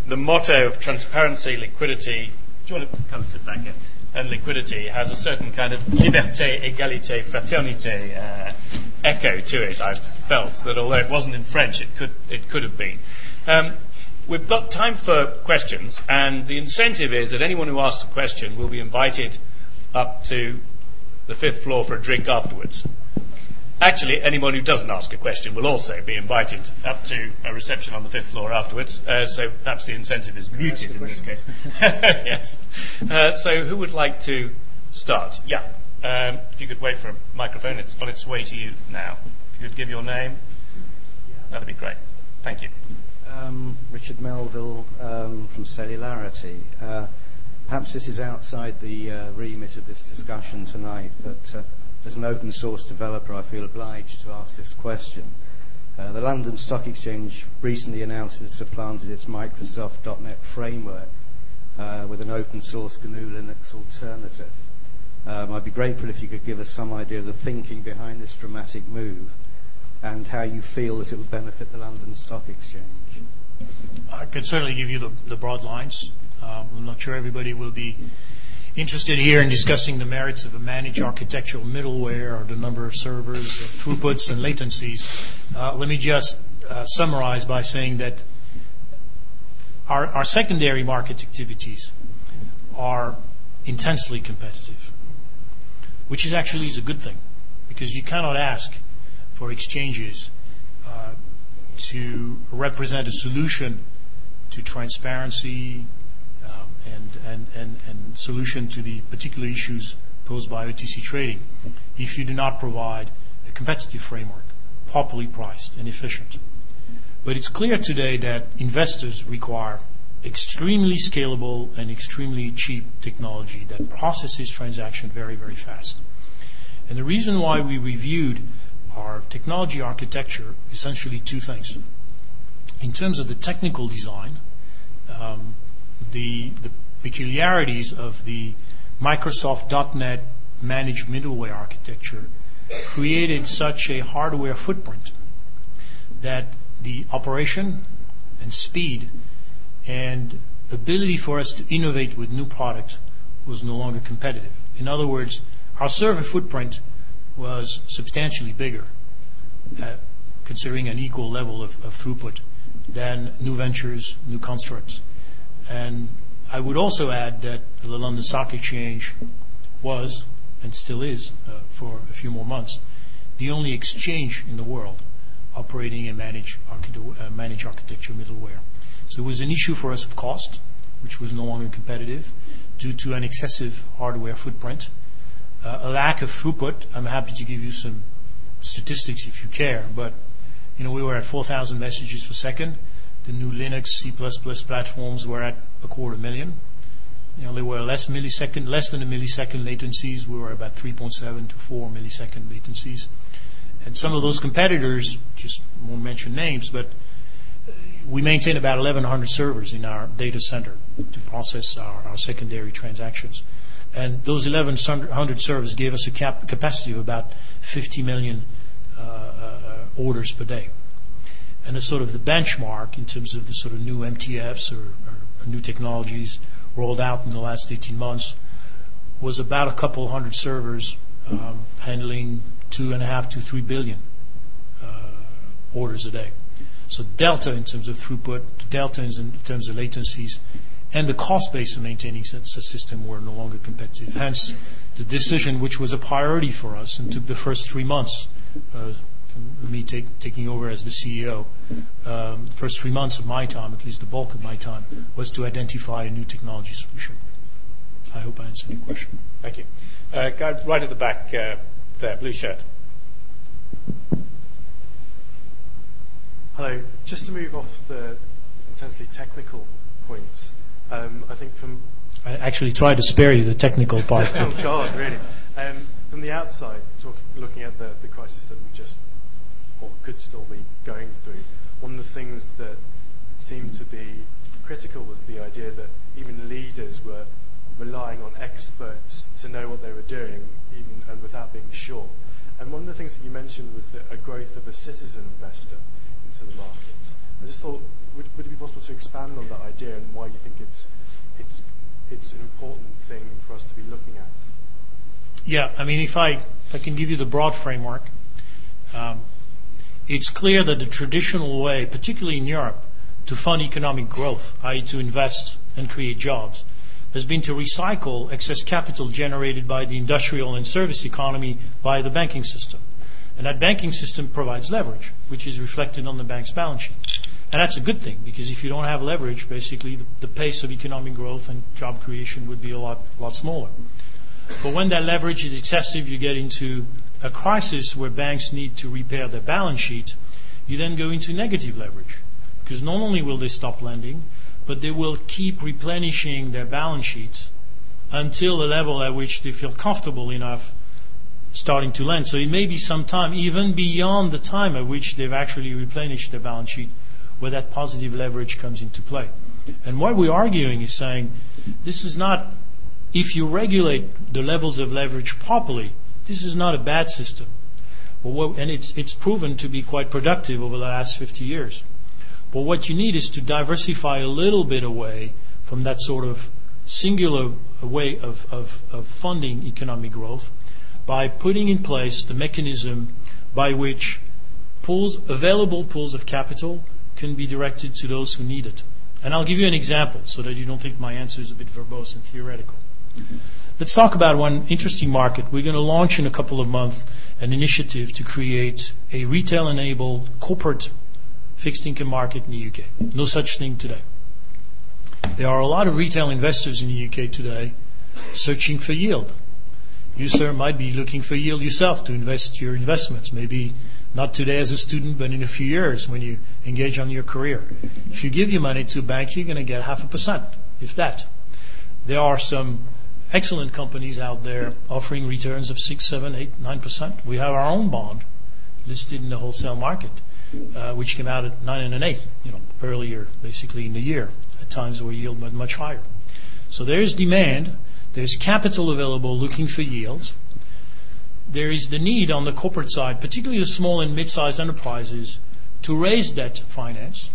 the motto of transparency, liquidity. Do you want to come sit back here? And liquidity has a certain kind of liberté, égalité, fraternité uh, echo to it. I've felt that although it wasn't in French, it could it could have been. Um, we've got time for questions, and the incentive is that anyone who asks a question will be invited up to the fifth floor for a drink afterwards. Actually, anyone who doesn't ask a question will also be invited up to a reception on the fifth floor afterwards. Uh, so perhaps the incentive is muted in this case. yes. Uh, so who would like to start? Yeah. Um, if you could wait for a microphone, it's on its way to you now. If you could give your name, that'd be great. Thank you. Um, Richard Melville um, from Cellularity. Uh, perhaps this is outside the uh, remit of this discussion tonight, but uh, as an open source developer, I feel obliged to ask this question. Uh, the London Stock Exchange recently announced it supplanted its Microsoft .NET framework uh, with an open source GNU Linux alternative. Um, I'd be grateful if you could give us some idea of the thinking behind this dramatic move and how you feel that it would benefit the London Stock Exchange. I could certainly give you the, the broad lines. Um, I'm not sure everybody will be interested here in discussing the merits of a managed architectural middleware or the number of servers, throughputs, and latencies. Uh, let me just uh, summarize by saying that our, our secondary market activities are intensely competitive, which is actually is a good thing because you cannot ask for exchanges to represent a solution to transparency, um, and, and, and, and solution to the particular issues posed by OTC trading if you do not provide a competitive framework, properly priced and efficient. But it's clear today that investors require extremely scalable and extremely cheap technology that processes transaction very, very fast. And the reason why we reviewed our technology architecture, essentially two things. In terms of the technical design, um, the, the peculiarities of the Microsoft .NET managed middleware architecture created such a hardware footprint that the operation and speed and ability for us to innovate with new products was no longer competitive. In other words, our server footprint was substantially bigger, uh, considering an equal level of, throughput than new ventures, new constructs. And I would also add that the London Stock Exchange was, and still is uh, for a few more months, the only exchange in the world operating a managed, uh, architecture middleware. So it was an issue for us of cost, which was no longer competitive due to an excessive hardware footprint, a lack of throughput. I'm happy to give you some statistics if you care, but you know we were at 4,000 messages per second. The new Linux, C++ platforms were at a quarter million. You know, they were less millisecond, less than a millisecond latencies. We were about 3.7 to 4 millisecond latencies. And some of those competitors, just won't mention names, but we maintain about 1,100 servers in our data center to process our, our secondary transactions. And those 1,100 servers gave us a cap- capacity of about 50 million uh, uh, orders per day and as sort of the benchmark in terms of the sort of new MTFs or, new technologies rolled out in the last 18 months was about a couple hundred servers um, handling two and a half to three billion uh, orders a day. So delta in terms of throughput, delta in terms of latencies, and the cost base of maintaining such a system were no longer competitive. Hence, the decision, which was a priority for us and took the first three months, uh, me take, taking over as the CEO, um, the first three months of my time, at least the bulk of my time, was to identify a new technology solution. I hope I answered your question. Thank you. Uh, guy right at the back uh, there, blue shirt. Hello. Just to move off the intensely technical points, Um, I think from I actually tried to spare you the technical part. oh God, really? Um, from the outside, talk, looking at the, the crisis that we just or could still be going through, one of the things that seemed to be critical was the idea that even leaders were relying on experts to know what they were doing, even and without being sure. And one of the things that you mentioned was that a growth of a citizen investor into the markets. I just thought, would, would it be possible to expand on that idea and why you think it's it's it's an important thing for us to be looking at? Yeah, I mean, if I if I can give you the broad framework, um, it's clear that the traditional way, particularly in Europe, to fund economic growth, i.e., to invest and create jobs, has been to recycle excess capital generated by the industrial and service economy via the banking system. And that banking system provides leverage, which is reflected on the bank's balance sheet. And that's a good thing because if you don't have leverage, basically the, the pace of economic growth and job creation would be a lot, lot smaller. But when that leverage is excessive, you get into a crisis where banks need to repair their balance sheet. You then go into negative leverage because not only will they stop lending, but they will keep replenishing their balance sheet until a level at which they feel comfortable enough starting to lend. So it may be some time, even beyond the time at which they've actually replenished their balance sheet, where that positive leverage comes into play. And what we're arguing is saying this is not, if you regulate the levels of leverage properly, this is not a bad system. and it's, it's proven to be quite productive over the last 50 years. But what you need is to diversify a little bit away from that sort of singular way of, of, of funding economic growth by putting in place the mechanism by which pools, available pools of capital can be directed to those who need it. And I'll give you an example so that you don't think my answer is a bit verbose and theoretical. Mm-hmm. Let's talk about one interesting market. We're going to launch in a couple of months an initiative to create a retail enabled corporate fixed income market in the UK. No such thing today. There are a lot of retail investors in the UK today searching for yield. You, sir, might be looking for yield yourself to invest your investments. Maybe not today as a student, but in a few years when you engage on your career. If you give your money to a bank, you're going to get half a percent, if that. There are some excellent companies out there offering returns of six, seven, eight, nine percent. We have our own bond listed in the wholesale market uh, which came out at nine and an eighth, you know, earlier, basically in the year. At times where yield went much higher. So there is demand. There's capital available looking for yields. There is the need on the corporate side, particularly the small and mid-sized enterprises, to raise debt finance,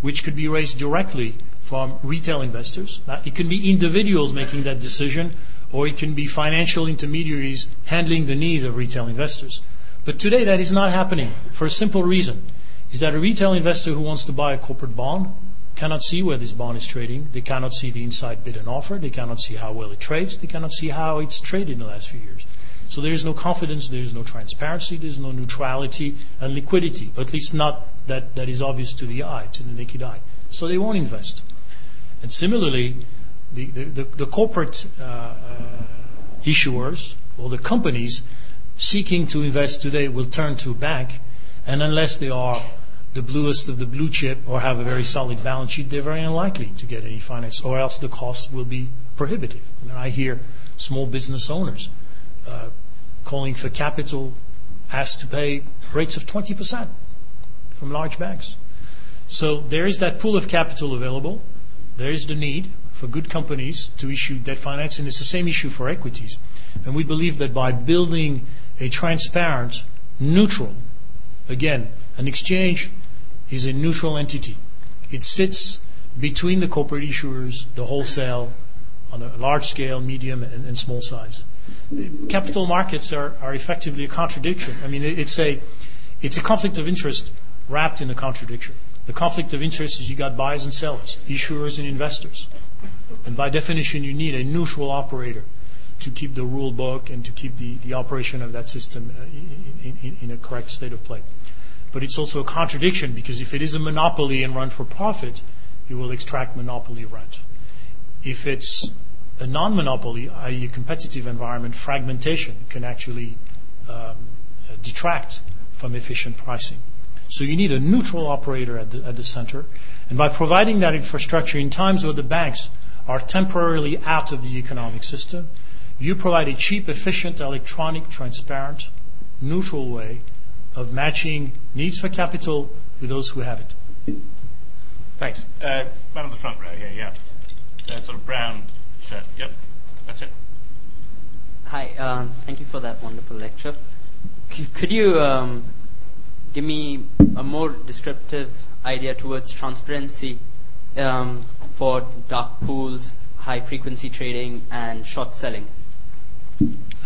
which could be raised directly from retail investors. It can be individuals making that decision, or it can be financial intermediaries handling the needs of retail investors. But today that is not happening for a simple reason. Is that a retail investor who wants to buy a corporate bond cannot see where this bond is trading. They cannot see the inside bid and offer. They cannot see how well it trades. They cannot see how it's traded in the last few years. So there is no confidence, there is no transparency, there is no neutrality and liquidity, at least not that, that is obvious to the eye, to the naked eye. So they won't invest. And similarly, the, the, the, the corporate uh, uh, issuers or the companies seeking to invest today will turn to a bank, and unless they are the bluest of the blue chip or have a very solid balance sheet, they're very unlikely to get any finance, or else the cost will be prohibitive. I, mean, I hear small business owners uh, calling for capital asked to pay rates of 20% from large banks. So there is that pool of capital available. There is the need for good companies to issue debt finance, and it's the same issue for equities. And we believe that by building a transparent, neutral, again, an exchange is a neutral entity. It sits between the corporate issuers, the wholesale, on a large scale, medium, and, and small size. Capital markets are, are effectively a contradiction. I mean, it's a, it's a conflict of interest wrapped in a contradiction. The conflict of interest is you got buyers and sellers, issuers and investors. And by definition, you need a neutral operator to keep the rule book and to keep the, the operation of that system uh, in, in, in a correct state of play. But it's also a contradiction because if it is a monopoly and run for profit, you will extract monopoly rent. If it's a non-monopoly, i.e. competitive environment, fragmentation can actually um, detract from efficient pricing. So you need a neutral operator at the, at the center. And by providing that infrastructure in times where the banks are temporarily out of the economic system. You provide a cheap, efficient, electronic, transparent, neutral way of matching needs for capital with those who have it. Thanks. Uh, man on the front row here, yeah. That sort of brown shirt. Yep, that's it. Hi, um, thank you for that wonderful lecture. C- could you um, give me a more descriptive idea towards transparency um, for dark pools, high frequency trading, and short selling?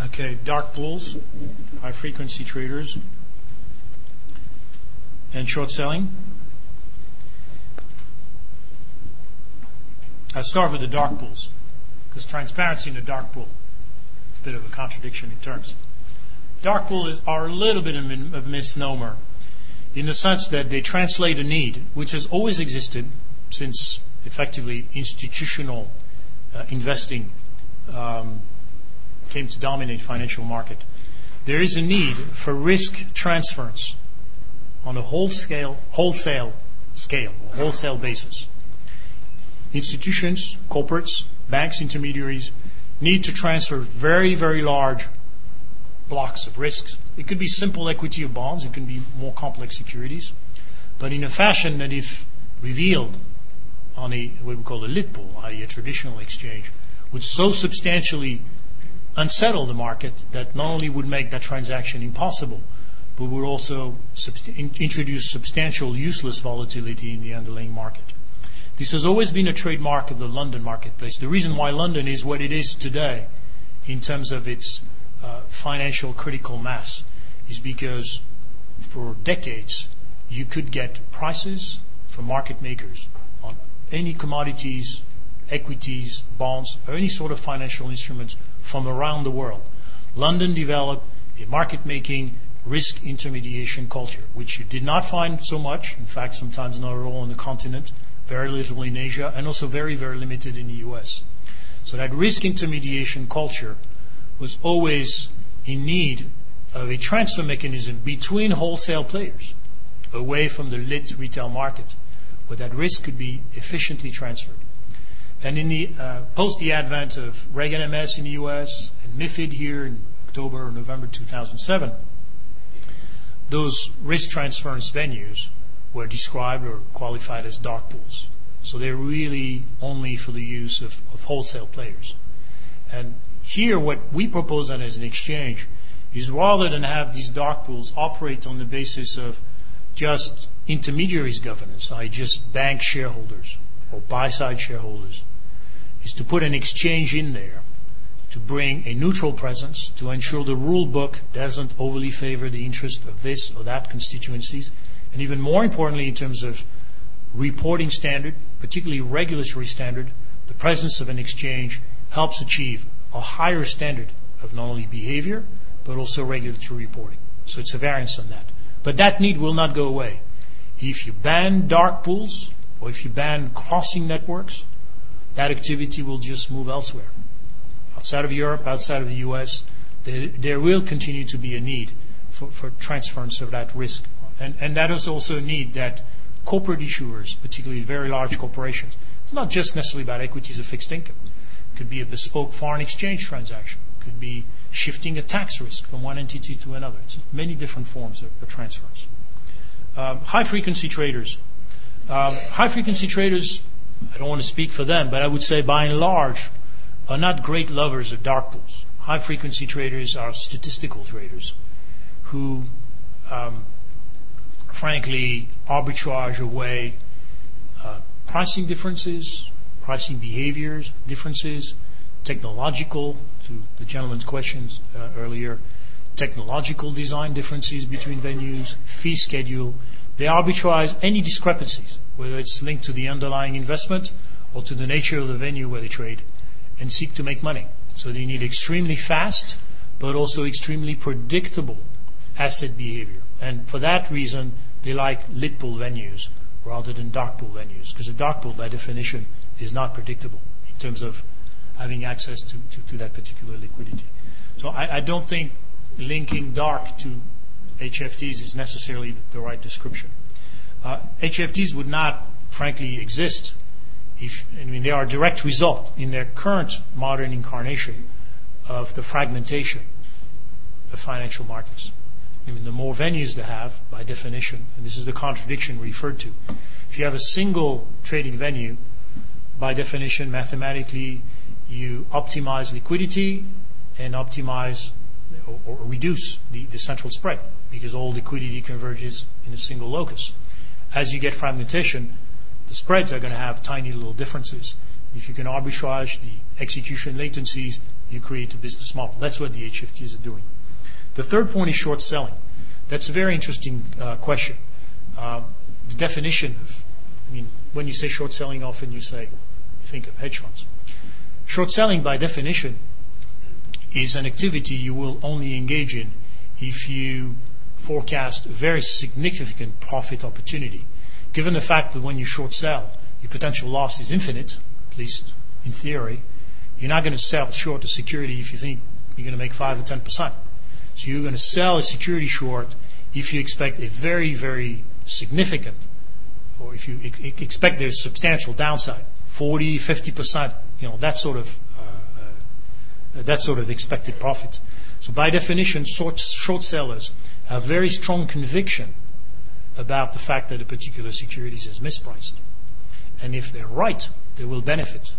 Okay, dark pools, high frequency traders, and short selling. I'll start with the dark pools, because transparency in the dark pool, a bit of a contradiction in terms. Dark pools are a little bit of a misnomer in the sense that they translate a need which has always existed since effectively institutional uh, investing um, came to dominate financial market. There is a need for risk transference on a wholesale, wholesale scale, wholesale basis. Institutions, corporates, banks, intermediaries need to transfer very, very large blocks of risks. It could be simple equity or bonds. It can be more complex securities. But in a fashion that if revealed on a, what we call a lit pool, i.e. a traditional exchange, would so substantially unsettle the market that not only would make that transaction impossible, but would also introduce substantial useless volatility in the underlying market. This has always been a trademark of the London marketplace. The reason why London is what it is today in terms of its uh, financial critical mass is because for decades you could get prices from market makers on any commodities, equities, bonds, or any sort of financial instruments from around the world. London developed a market making risk intermediation culture, which you did not find so much, in fact, sometimes not at all on the continent, very little in Asia, and also very, very limited in the US. So that risk intermediation culture was always in need of a transfer mechanism between wholesale players away from the lit retail market where that risk could be efficiently transferred. And in the uh, post the advent of Reg MS in the US and MIFID here in October or November 2007, those risk transference venues were described or qualified as dark pools. So they're really only for the use of, of wholesale players. And here, what we propose then as an exchange is rather than have these dark pools operate on the basis of just intermediaries governance, i.e. just bank shareholders or buy-side shareholders, is to put an exchange in there to bring a neutral presence to ensure the rule book doesn't overly favor the interest of this or that constituencies, and even more importantly in terms of reporting standard, particularly regulatory standard, the presence of an exchange helps achieve a higher standard of not only behavior, but also regulatory reporting. So it's a variance on that. But that need will not go away. If you ban dark pools, or if you ban crossing networks, that activity will just move elsewhere. Outside of Europe, outside of the US, there, there will continue to be a need for, transference of that risk. And, and that is also a need that corporate issuers, particularly very large corporations, it's not just necessarily about equities or fixed income. It Could be a bespoke foreign exchange transaction. It Could be shifting a tax risk from one entity to another. It's many different forms of, transfers. Um, high frequency traders. Um, high frequency traders, I don't want to speak for them, but I would say by and large are not great lovers of dark pools. High frequency traders are statistical traders who, um, frankly, arbitrage away uh, pricing differences, pricing behaviors, differences, technological, to the gentleman's questions uh, earlier, technological design differences between venues, fee schedule. They arbitrage any discrepancies, whether it's linked to the underlying investment or to the nature of the venue where they trade, and seek to make money. So they need extremely fast, but also extremely predictable asset behavior. And for that reason, they like lit pool venues rather than dark pool venues, because a dark pool, by definition, is not predictable in terms of having access to, to, to that particular liquidity. So I, I don't think linking dark to HFTs is necessarily the right description. Uh, HFTs would not, frankly, exist if, I mean, they are a direct result in their current modern incarnation of the fragmentation of financial markets. I mean, the more venues they have, by definition, and this is the contradiction referred to. If you have a single trading venue, by definition, mathematically, you optimize liquidity and optimize or, reduce the, the central spread because all liquidity converges in a single locus. As you get fragmentation, the spreads are going to have tiny little differences. If you can arbitrage the execution latencies, you create a business model. That's what the HFTs are doing. The third point is short selling. That's a very interesting uh, question. Uh, the definition of, I mean, when you say short selling, often you say, you think of hedge funds. Short selling, by definition, is an activity you will only engage in if you forecast a very significant profit opportunity. Given the fact that when you short sell, your potential loss is infinite, at least in theory, you're not going to sell short a security if you think you're going to make 5 or 10%. So you're going to sell a security short if you expect a very, very significant, or if you expect there's substantial downside, 40, 50%, you know, that sort of uh, uh, that sort of expected profit. So by definition, short, short sellers have very strong conviction about the fact that a particular security is mispriced. And if they're right, they will benefit.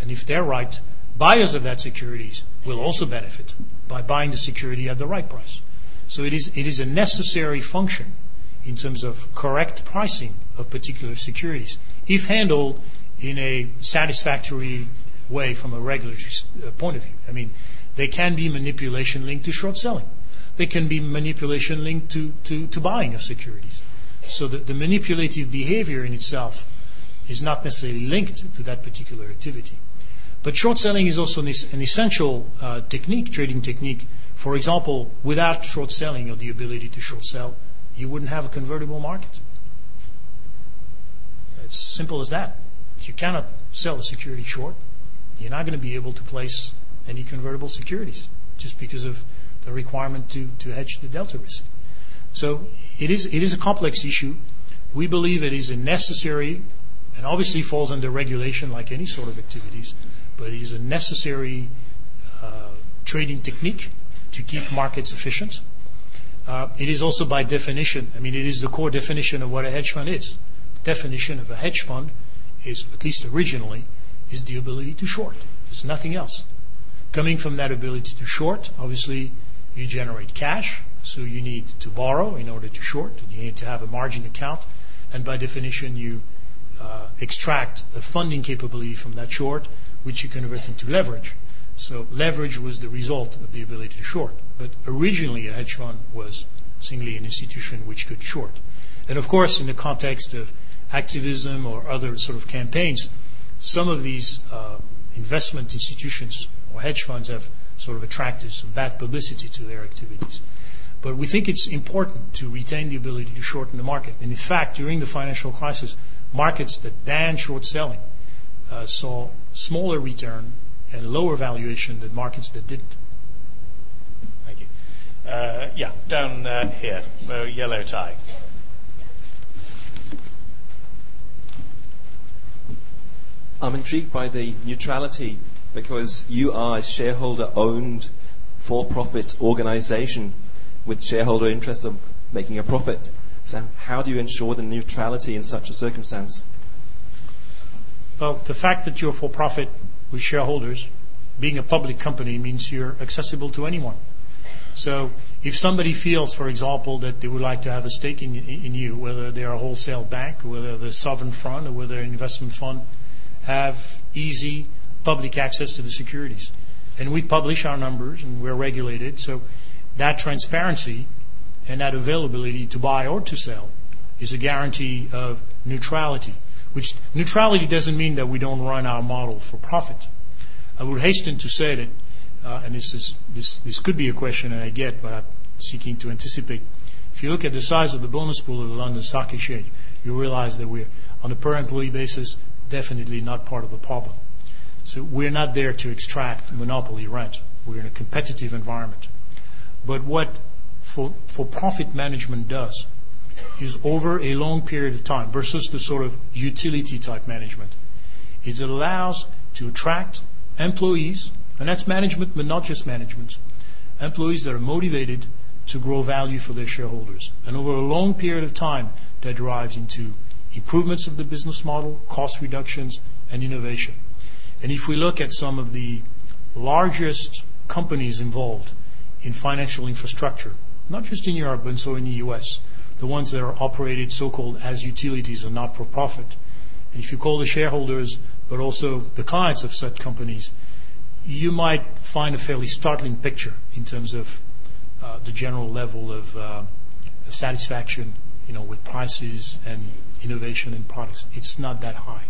And if they're right, buyers of that securities will also benefit by buying the security at the right price. So it is, it is a necessary function in terms of correct pricing of particular securities, if handled in a satisfactory way from a regulatory uh, point of view. I mean, they can be manipulation linked to short selling. They can be manipulation linked to, to, to buying of securities. So the, the manipulative behavior in itself is not necessarily linked to that particular activity. But short selling is also an, an essential uh, technique, trading technique. For example, without short selling or the ability to short sell, you wouldn't have a convertible market. It's simple as that. If you cannot sell a security short, you're not going to be able to place any convertible securities just because of the requirement to, to hedge the delta risk. So it is, it is a complex issue. We believe it is a necessary, and obviously falls under regulation like any sort of activities, but it is a necessary uh, trading technique to keep markets efficient. Uh, it is also by definition, I mean, it is the core definition of what a hedge fund is. The definition of a hedge fund is, at least originally, is the ability to short. It's nothing else. Coming from that ability to short, obviously, you generate cash, so you need to borrow in order to short. You need to have a margin account, and by definition, you uh, extract a funding capability from that short, which you convert into leverage. So leverage was the result of the ability to short. But originally, a hedge fund was simply an institution which could short. And of course, in the context of activism or other sort of campaigns, some of these uh, investment institutions or hedge funds have sort of attracted some bad publicity to their activities. But we think it's important to retain the ability to shorten the market. And in fact, during the financial crisis, markets that banned short selling uh, saw smaller return and lower valuation than markets that didn't. Thank you. Uh, yeah, down uh, here, uh, yellow tie. I'm intrigued by the neutrality because you are a shareholder owned for profit organization with shareholder interest of making a profit. So, how do you ensure the neutrality in such a circumstance? Well, the fact that you're for profit with shareholders, being a public company means you're accessible to anyone. So if somebody feels, for example, that they would like to have a stake in, in you, whether they're a wholesale bank, whether they're a sovereign fund, or whether an investment fund, have easy public access to the securities. And we publish our numbers and we're regulated. So that transparency and that availability to buy or to sell is a guarantee of neutrality. Which neutrality doesn't mean that we don't run our model for profit. I would hasten to say that, uh, and this is this this could be a question that I get, but I'm seeking to anticipate. If you look at the size of the bonus pool of the London Stock Exchange, you realize that we're on a per employee basis definitely not part of the problem. So we're not there to extract monopoly rent. We're in a competitive environment. But what for, for profit management does is over a long period of time versus the sort of utility type management is it allows to attract employees, and that's management, but not just management, employees that are motivated to grow value for their shareholders. And over a long period of time, that drives into improvements of the business model, cost reductions, and innovation. And if we look at some of the largest companies involved in financial infrastructure, not just in Europe, but also in the US, the ones that are operated so-called as utilities or not for profit. And if you call the shareholders, but also the clients of such companies, you might find a fairly startling picture in terms of uh, the general level of, uh, of satisfaction, you know, with prices and innovation in products. It's not that high.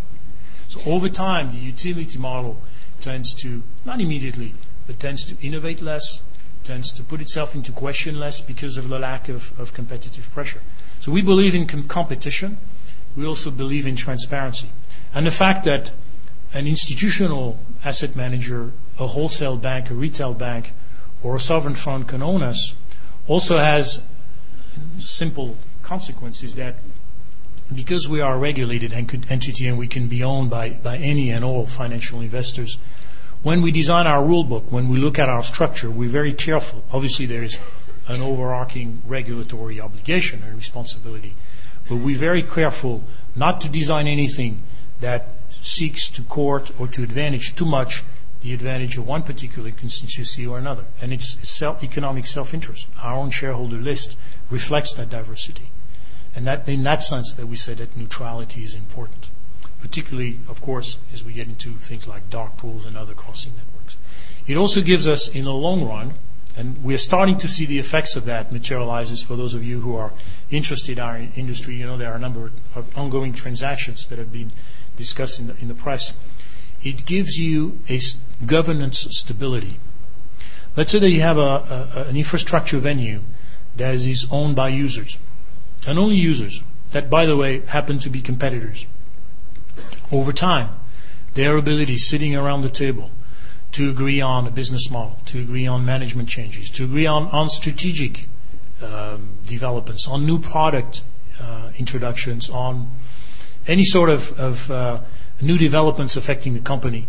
So over time, the utility model tends to, not immediately, but tends to innovate less, tends to put itself into question less because of the lack of, of competitive pressure. So we believe in com- competition. We also believe in transparency. And the fact that an institutional asset manager, a wholesale bank, a retail bank, or a sovereign fund can own us also has simple consequences that because we are a regulated entity and we can be owned by, by any and all financial investors, when we design our rule book, when we look at our structure, we're very careful. Obviously, there is an overarching regulatory obligation and responsibility, but we're very careful not to design anything that seeks to court or to advantage too much the advantage of one particular constituency or another. And it's self, economic self-interest. Our own shareholder list reflects that diversity. And that, in that sense that we say that neutrality is important particularly, of course, as we get into things like dark pools and other crossing networks. It also gives us, in the long run, and we're starting to see the effects of that materializes for those of you who are interested in our industry. You know, there are a number of ongoing transactions that have been discussed in the, in the press. It gives you a governance stability. Let's say that you have a, a, an infrastructure venue that is owned by users, and only users, that, by the way, happen to be competitors. Over time, their ability sitting around the table to agree on a business model, to agree on management changes, to agree on, on strategic um, developments, on new product uh, introductions, on any sort of, of uh, new developments affecting the company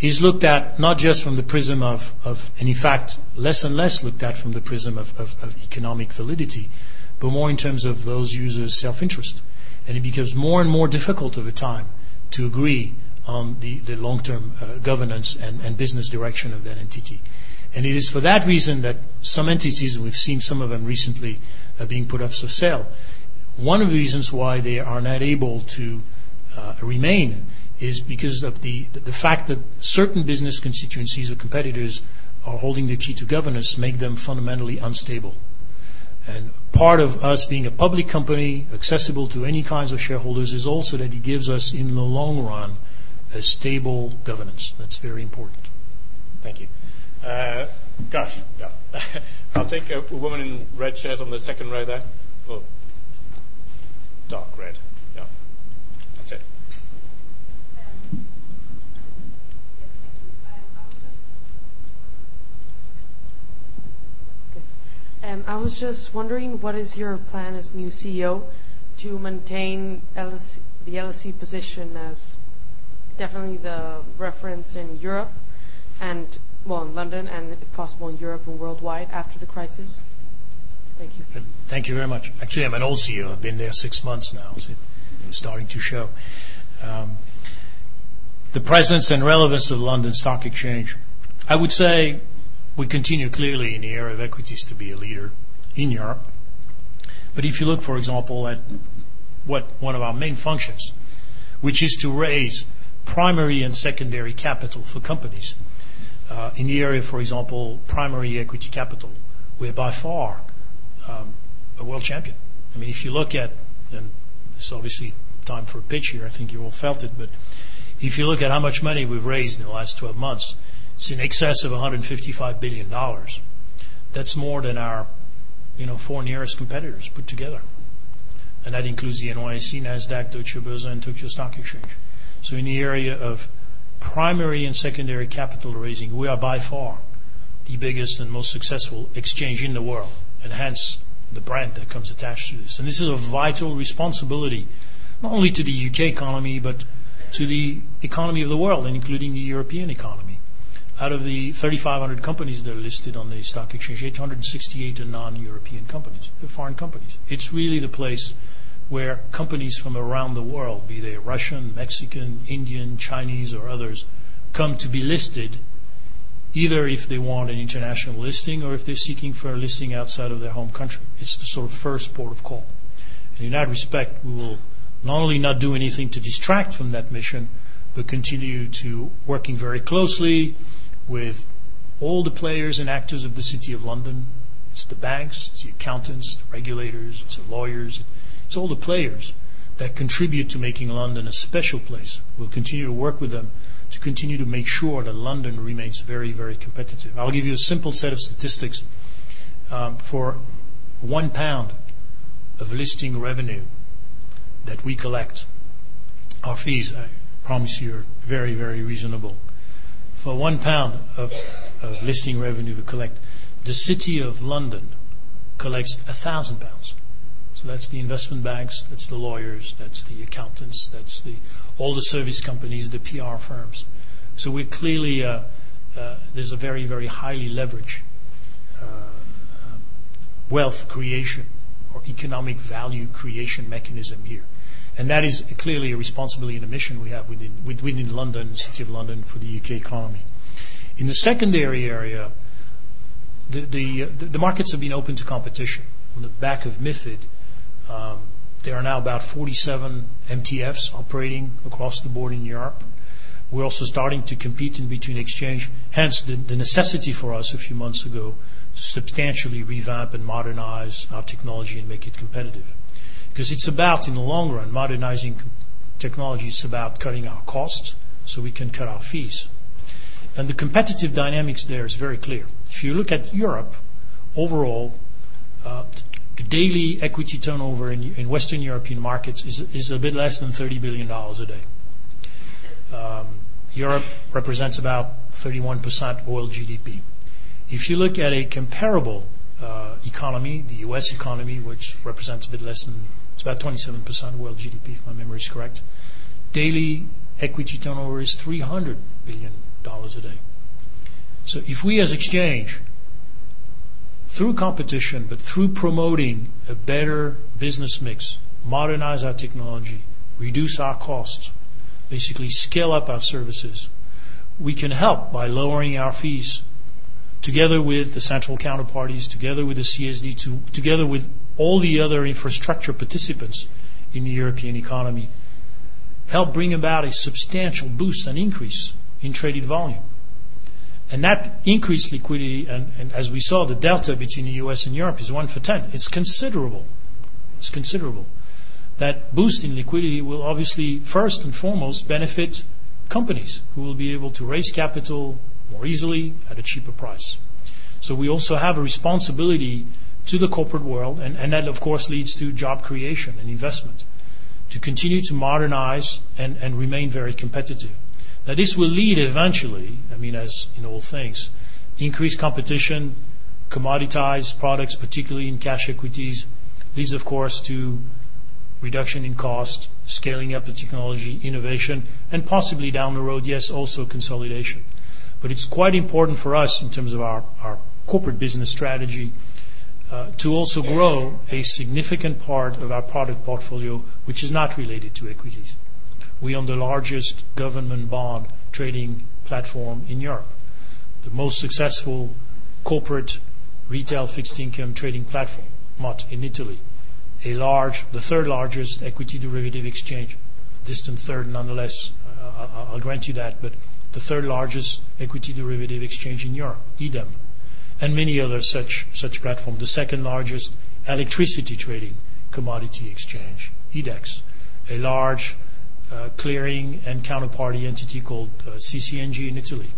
is looked at not just from the prism of, of, and in fact, less and less looked at from the prism of, of, of economic validity, but more in terms of those users' self-interest. And it becomes more and more difficult over time to agree on the, the long-term uh, governance and, and business direction of that entity. And it is for that reason that some entities, and we've seen some of them recently uh, being put up for sale. One of the reasons why they are not able to uh, remain is because of the, the fact that certain business constituencies or competitors are holding the key to governance make them fundamentally unstable. And part of us being a public company, accessible to any kinds of shareholders, is also that it gives us, in the long run, a stable governance. That's very important. Thank you. Uh, gosh, yeah. I'll take a woman in red shirt on the second row there. Oh, dark red. Yeah, that's it. Um, I was just wondering, what is your plan as new CEO to maintain LSE, the LSE position as definitely the reference in Europe and, well, in London and if possible in Europe and worldwide after the crisis? Thank you. Thank you very much. Actually, I'm an old CEO. I've been there six months now, so it's starting to show. Um, the presence and relevance of London Stock Exchange. I would say we continue clearly in the area of equities to be a leader in Europe. But if you look, for example, at what one of our main functions, which is to raise primary and secondary capital for companies. Uh, in the area, for example, primary equity capital, we're by far um, a world champion. I mean, if you look at, and it's obviously time for a pitch here, I think you all felt it, but if you look at how much money we've raised in the last 12 months, it's in excess of $155 billion. That's more than our you know, four nearest competitors put together. And that includes the NYSE, NASDAQ, Deutsche Börse, and Tokyo Stock Exchange. So in the area of primary and secondary capital raising, we are by far the biggest and most successful exchange in the world, and hence the brand that comes attached to this. And this is a vital responsibility, not only to the UK economy, but to the economy of the world, including the European economy. Out of the 3,500 companies that are listed on the stock exchange, 868 are non-European companies, foreign companies. It's really the place where companies from around the world, be they Russian, Mexican, Indian, Chinese, or others, come to be listed, either if they want an international listing or if they're seeking for a listing outside of their home country. It's the sort of first port of call. And in that respect, we will not only not do anything to distract from that mission, but continue to working very closely with all the players and actors of the City of London. It's the banks, it's the accountants, the regulators, it's the lawyers, it's all the players that contribute to making London a special place. We'll continue to work with them to continue to make sure that London remains very, very competitive. I'll give you a simple set of statistics. Um, for one pound of listing revenue that we collect, our fees, I promise you, are very, very reasonable for one pound of, of listing revenue we collect, the City of London collects a thousand pounds. So that's the investment banks, that's the lawyers, that's the accountants, that's the all the service companies, the PR firms. So we're clearly uh, uh, there's a very very highly leveraged uh, wealth creation or economic value creation mechanism here. And that is clearly a responsibility and a mission we have within, within London, City of London, for the UK economy. In the secondary area, the, the, the markets have been open to competition. On the back of MIFID, um, there are now about 47 MTFs operating across the board in Europe. We're also starting to compete in between exchange, hence the, the necessity for us a few months ago to substantially revamp and modernize our technology and make it competitive. Because it's about, in the long run, modernizing technology. It's about cutting our costs so we can cut our fees. And the competitive dynamics there is very clear. If you look at Europe, overall, uh, the daily equity turnover in, Western European markets is, a bit less than $30 billion a day. Um, Europe represents about 31% oil GDP. If you look at a comparable uh, economy, the U.S. economy, which represents a bit less than it's about 27% of world GDP, if my memory is correct. Daily equity turnover is $300 billion a day. So if we as exchange, through competition, but through promoting a better business mix, modernize our technology, reduce our costs, basically scale up our services, we can help by lowering our fees together with the central counterparties, together with the CSD, to, together with all the other infrastructure participants in the European economy, help bring about a substantial boost and increase in traded volume. And that increased liquidity, and, and as we saw, the delta between the US and Europe is 1 for 10. It's considerable. It's considerable. That boost in liquidity will obviously, first and foremost, benefit companies who will be able to raise capital more easily at a cheaper price. So we also have a responsibility to the corporate world, and, and that of course leads to job creation and investment, to continue to modernize and, and remain very competitive. Now this will lead eventually, I mean as in all things, increased competition, commoditized products, particularly in cash equities, leads of course to reduction in cost, scaling up the technology, innovation, and possibly down the road, yes, also consolidation. But it's quite important for us in terms of our, our corporate business strategy to also grow a significant part of our product portfolio which is not related to equities. We own the largest government bond trading platform in Europe, the most successful corporate retail fixed income trading platform, MOT, in Italy, the third largest equity derivative exchange, distant third nonetheless, uh, I'll grant you that, but the third largest equity derivative exchange in Europe, IDEM, and many other such such platforms. The second largest electricity trading commodity exchange, IDEX, a large uh, clearing and counterparty entity called uh, CC&G in Italy,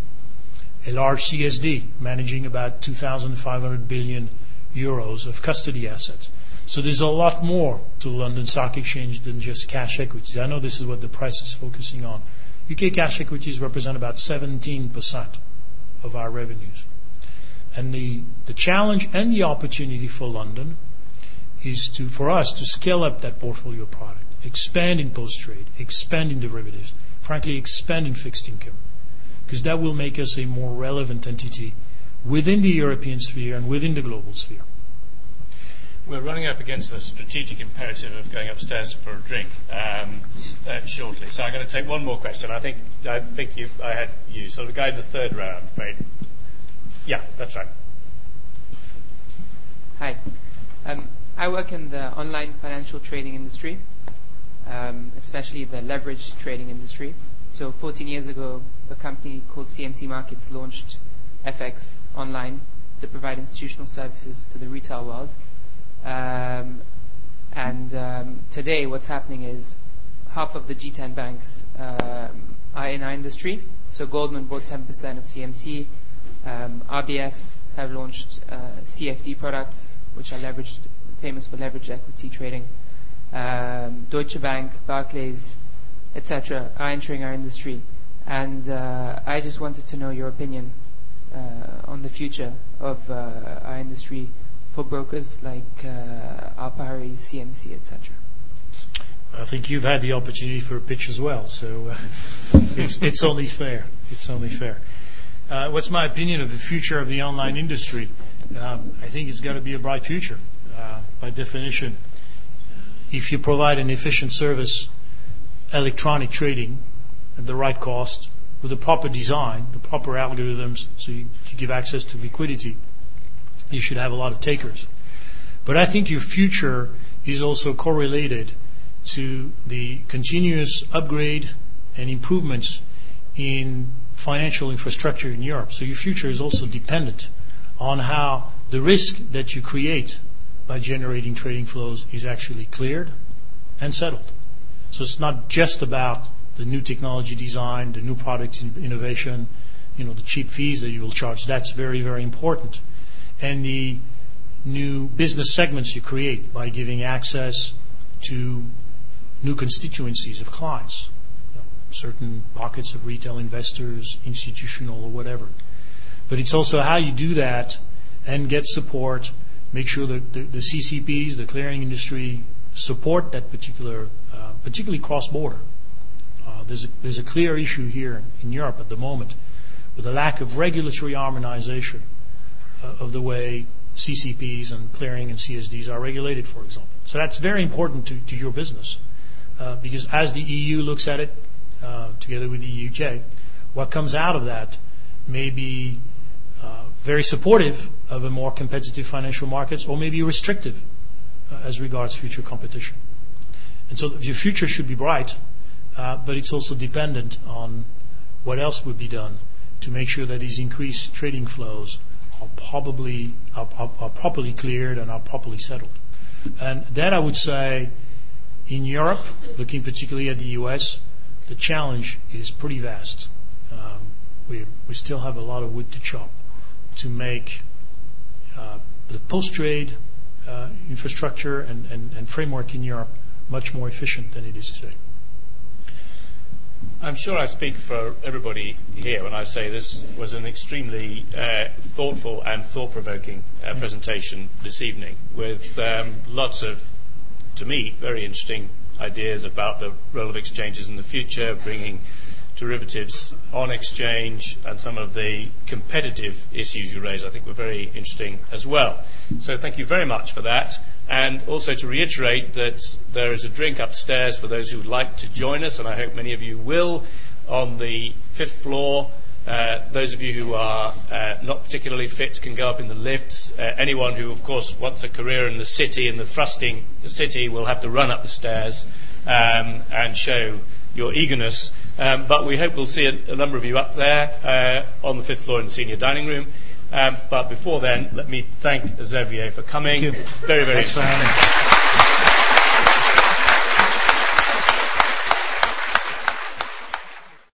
a large CSD managing about 2,500 billion euros of custody assets. So there's a lot more to London Stock Exchange than just cash equities. I know this is what the press is focusing on. UK cash equities represent about 17% of our revenues. And the, the challenge and the opportunity for London is to, for us to scale up that portfolio product, expand in post-trade, expand in derivatives, frankly, expand in fixed income, because that will make us a more relevant entity within the European sphere and within the global sphere. We're running up against the strategic imperative of going upstairs for a drink um, uh, shortly, so I'm going to take one more question. I think I think you, I had you sort of guide the third round, afraid. Yeah, that's right. Hi. Um, I work in the online financial trading industry, um, especially the leverage trading industry. So 14 years ago, a company called CMC Markets launched FX online to provide institutional services to the retail world. Um, and um, today, what's happening is half of the G10 banks um, are in our industry. So Goldman bought 10% of CMC. Um, RBS have launched uh, CFD products, which are leveraged, famous for leveraged equity trading. Um, Deutsche Bank, Barclays, etc., are entering our industry. And uh, I just wanted to know your opinion uh, on the future of uh, our industry for brokers like uh, Alpari, CMC, etc. I think you've had the opportunity for a pitch as well, so uh, it's, it's only fair. It's only fair. Uh, what's my opinion of the future of the online industry? Um, I think it's got to be a bright future, uh, by definition. If you provide an efficient service, electronic trading at the right cost, with the proper design, the proper algorithms, so you, you give access to liquidity, you should have a lot of takers. But I think your future is also correlated to the continuous upgrade and improvements in financial infrastructure in Europe. So your future is also dependent on how the risk that you create by generating trading flows is actually cleared and settled. So it's not just about the new technology design, the new product innovation, you know, the cheap fees that you will charge. That's very, very important. And the new business segments you create by giving access to new constituencies of clients, certain pockets of retail investors, institutional or whatever. But it's also how you do that and get support, make sure that the, the CCPs, the clearing industry, support that particular, uh, particularly cross-border. Uh, there's, a, there's a clear issue here in Europe at the moment with a lack of regulatory harmonization uh, of the way CCPs and clearing and CSDs are regulated, for example. So that's very important to, to your business uh, because as the EU looks at it, uh, together with the UK, what comes out of that may be uh, very supportive of a more competitive financial markets or maybe restrictive uh, as regards future competition. And so your future should be bright, uh, but it's also dependent on what else would be done to make sure that these increased trading flows are probably are, are, are properly cleared and are properly settled. And that I would say in Europe, looking particularly at the US, the challenge is pretty vast. Um, we, we still have a lot of wood to chop to make uh, the post-trade uh, infrastructure and, and, and framework in Europe much more efficient than it is today. I'm sure I speak for everybody here when I say this was an extremely uh, thoughtful and thought-provoking uh, presentation this evening, with um, lots of, to me, very interesting ideas about the role of exchanges in the future, bringing derivatives on exchange, and some of the competitive issues you raise, I think, were very interesting as well. So thank you very much for that. And also to reiterate that there is a drink upstairs for those who would like to join us, and I hope many of you will, on the fifth floor. Uh, those of you who are uh, not particularly fit can go up in the lifts. Uh, anyone who, of course, wants a career in the city, in the thrusting city, will have to run up the stairs um, and show your eagerness. Um, but we hope we'll see a, a number of you up there uh, on the fifth floor in the senior dining room. Um, but before then, let me thank Xavier for coming. Thank you. Very, very. Thanks for having me.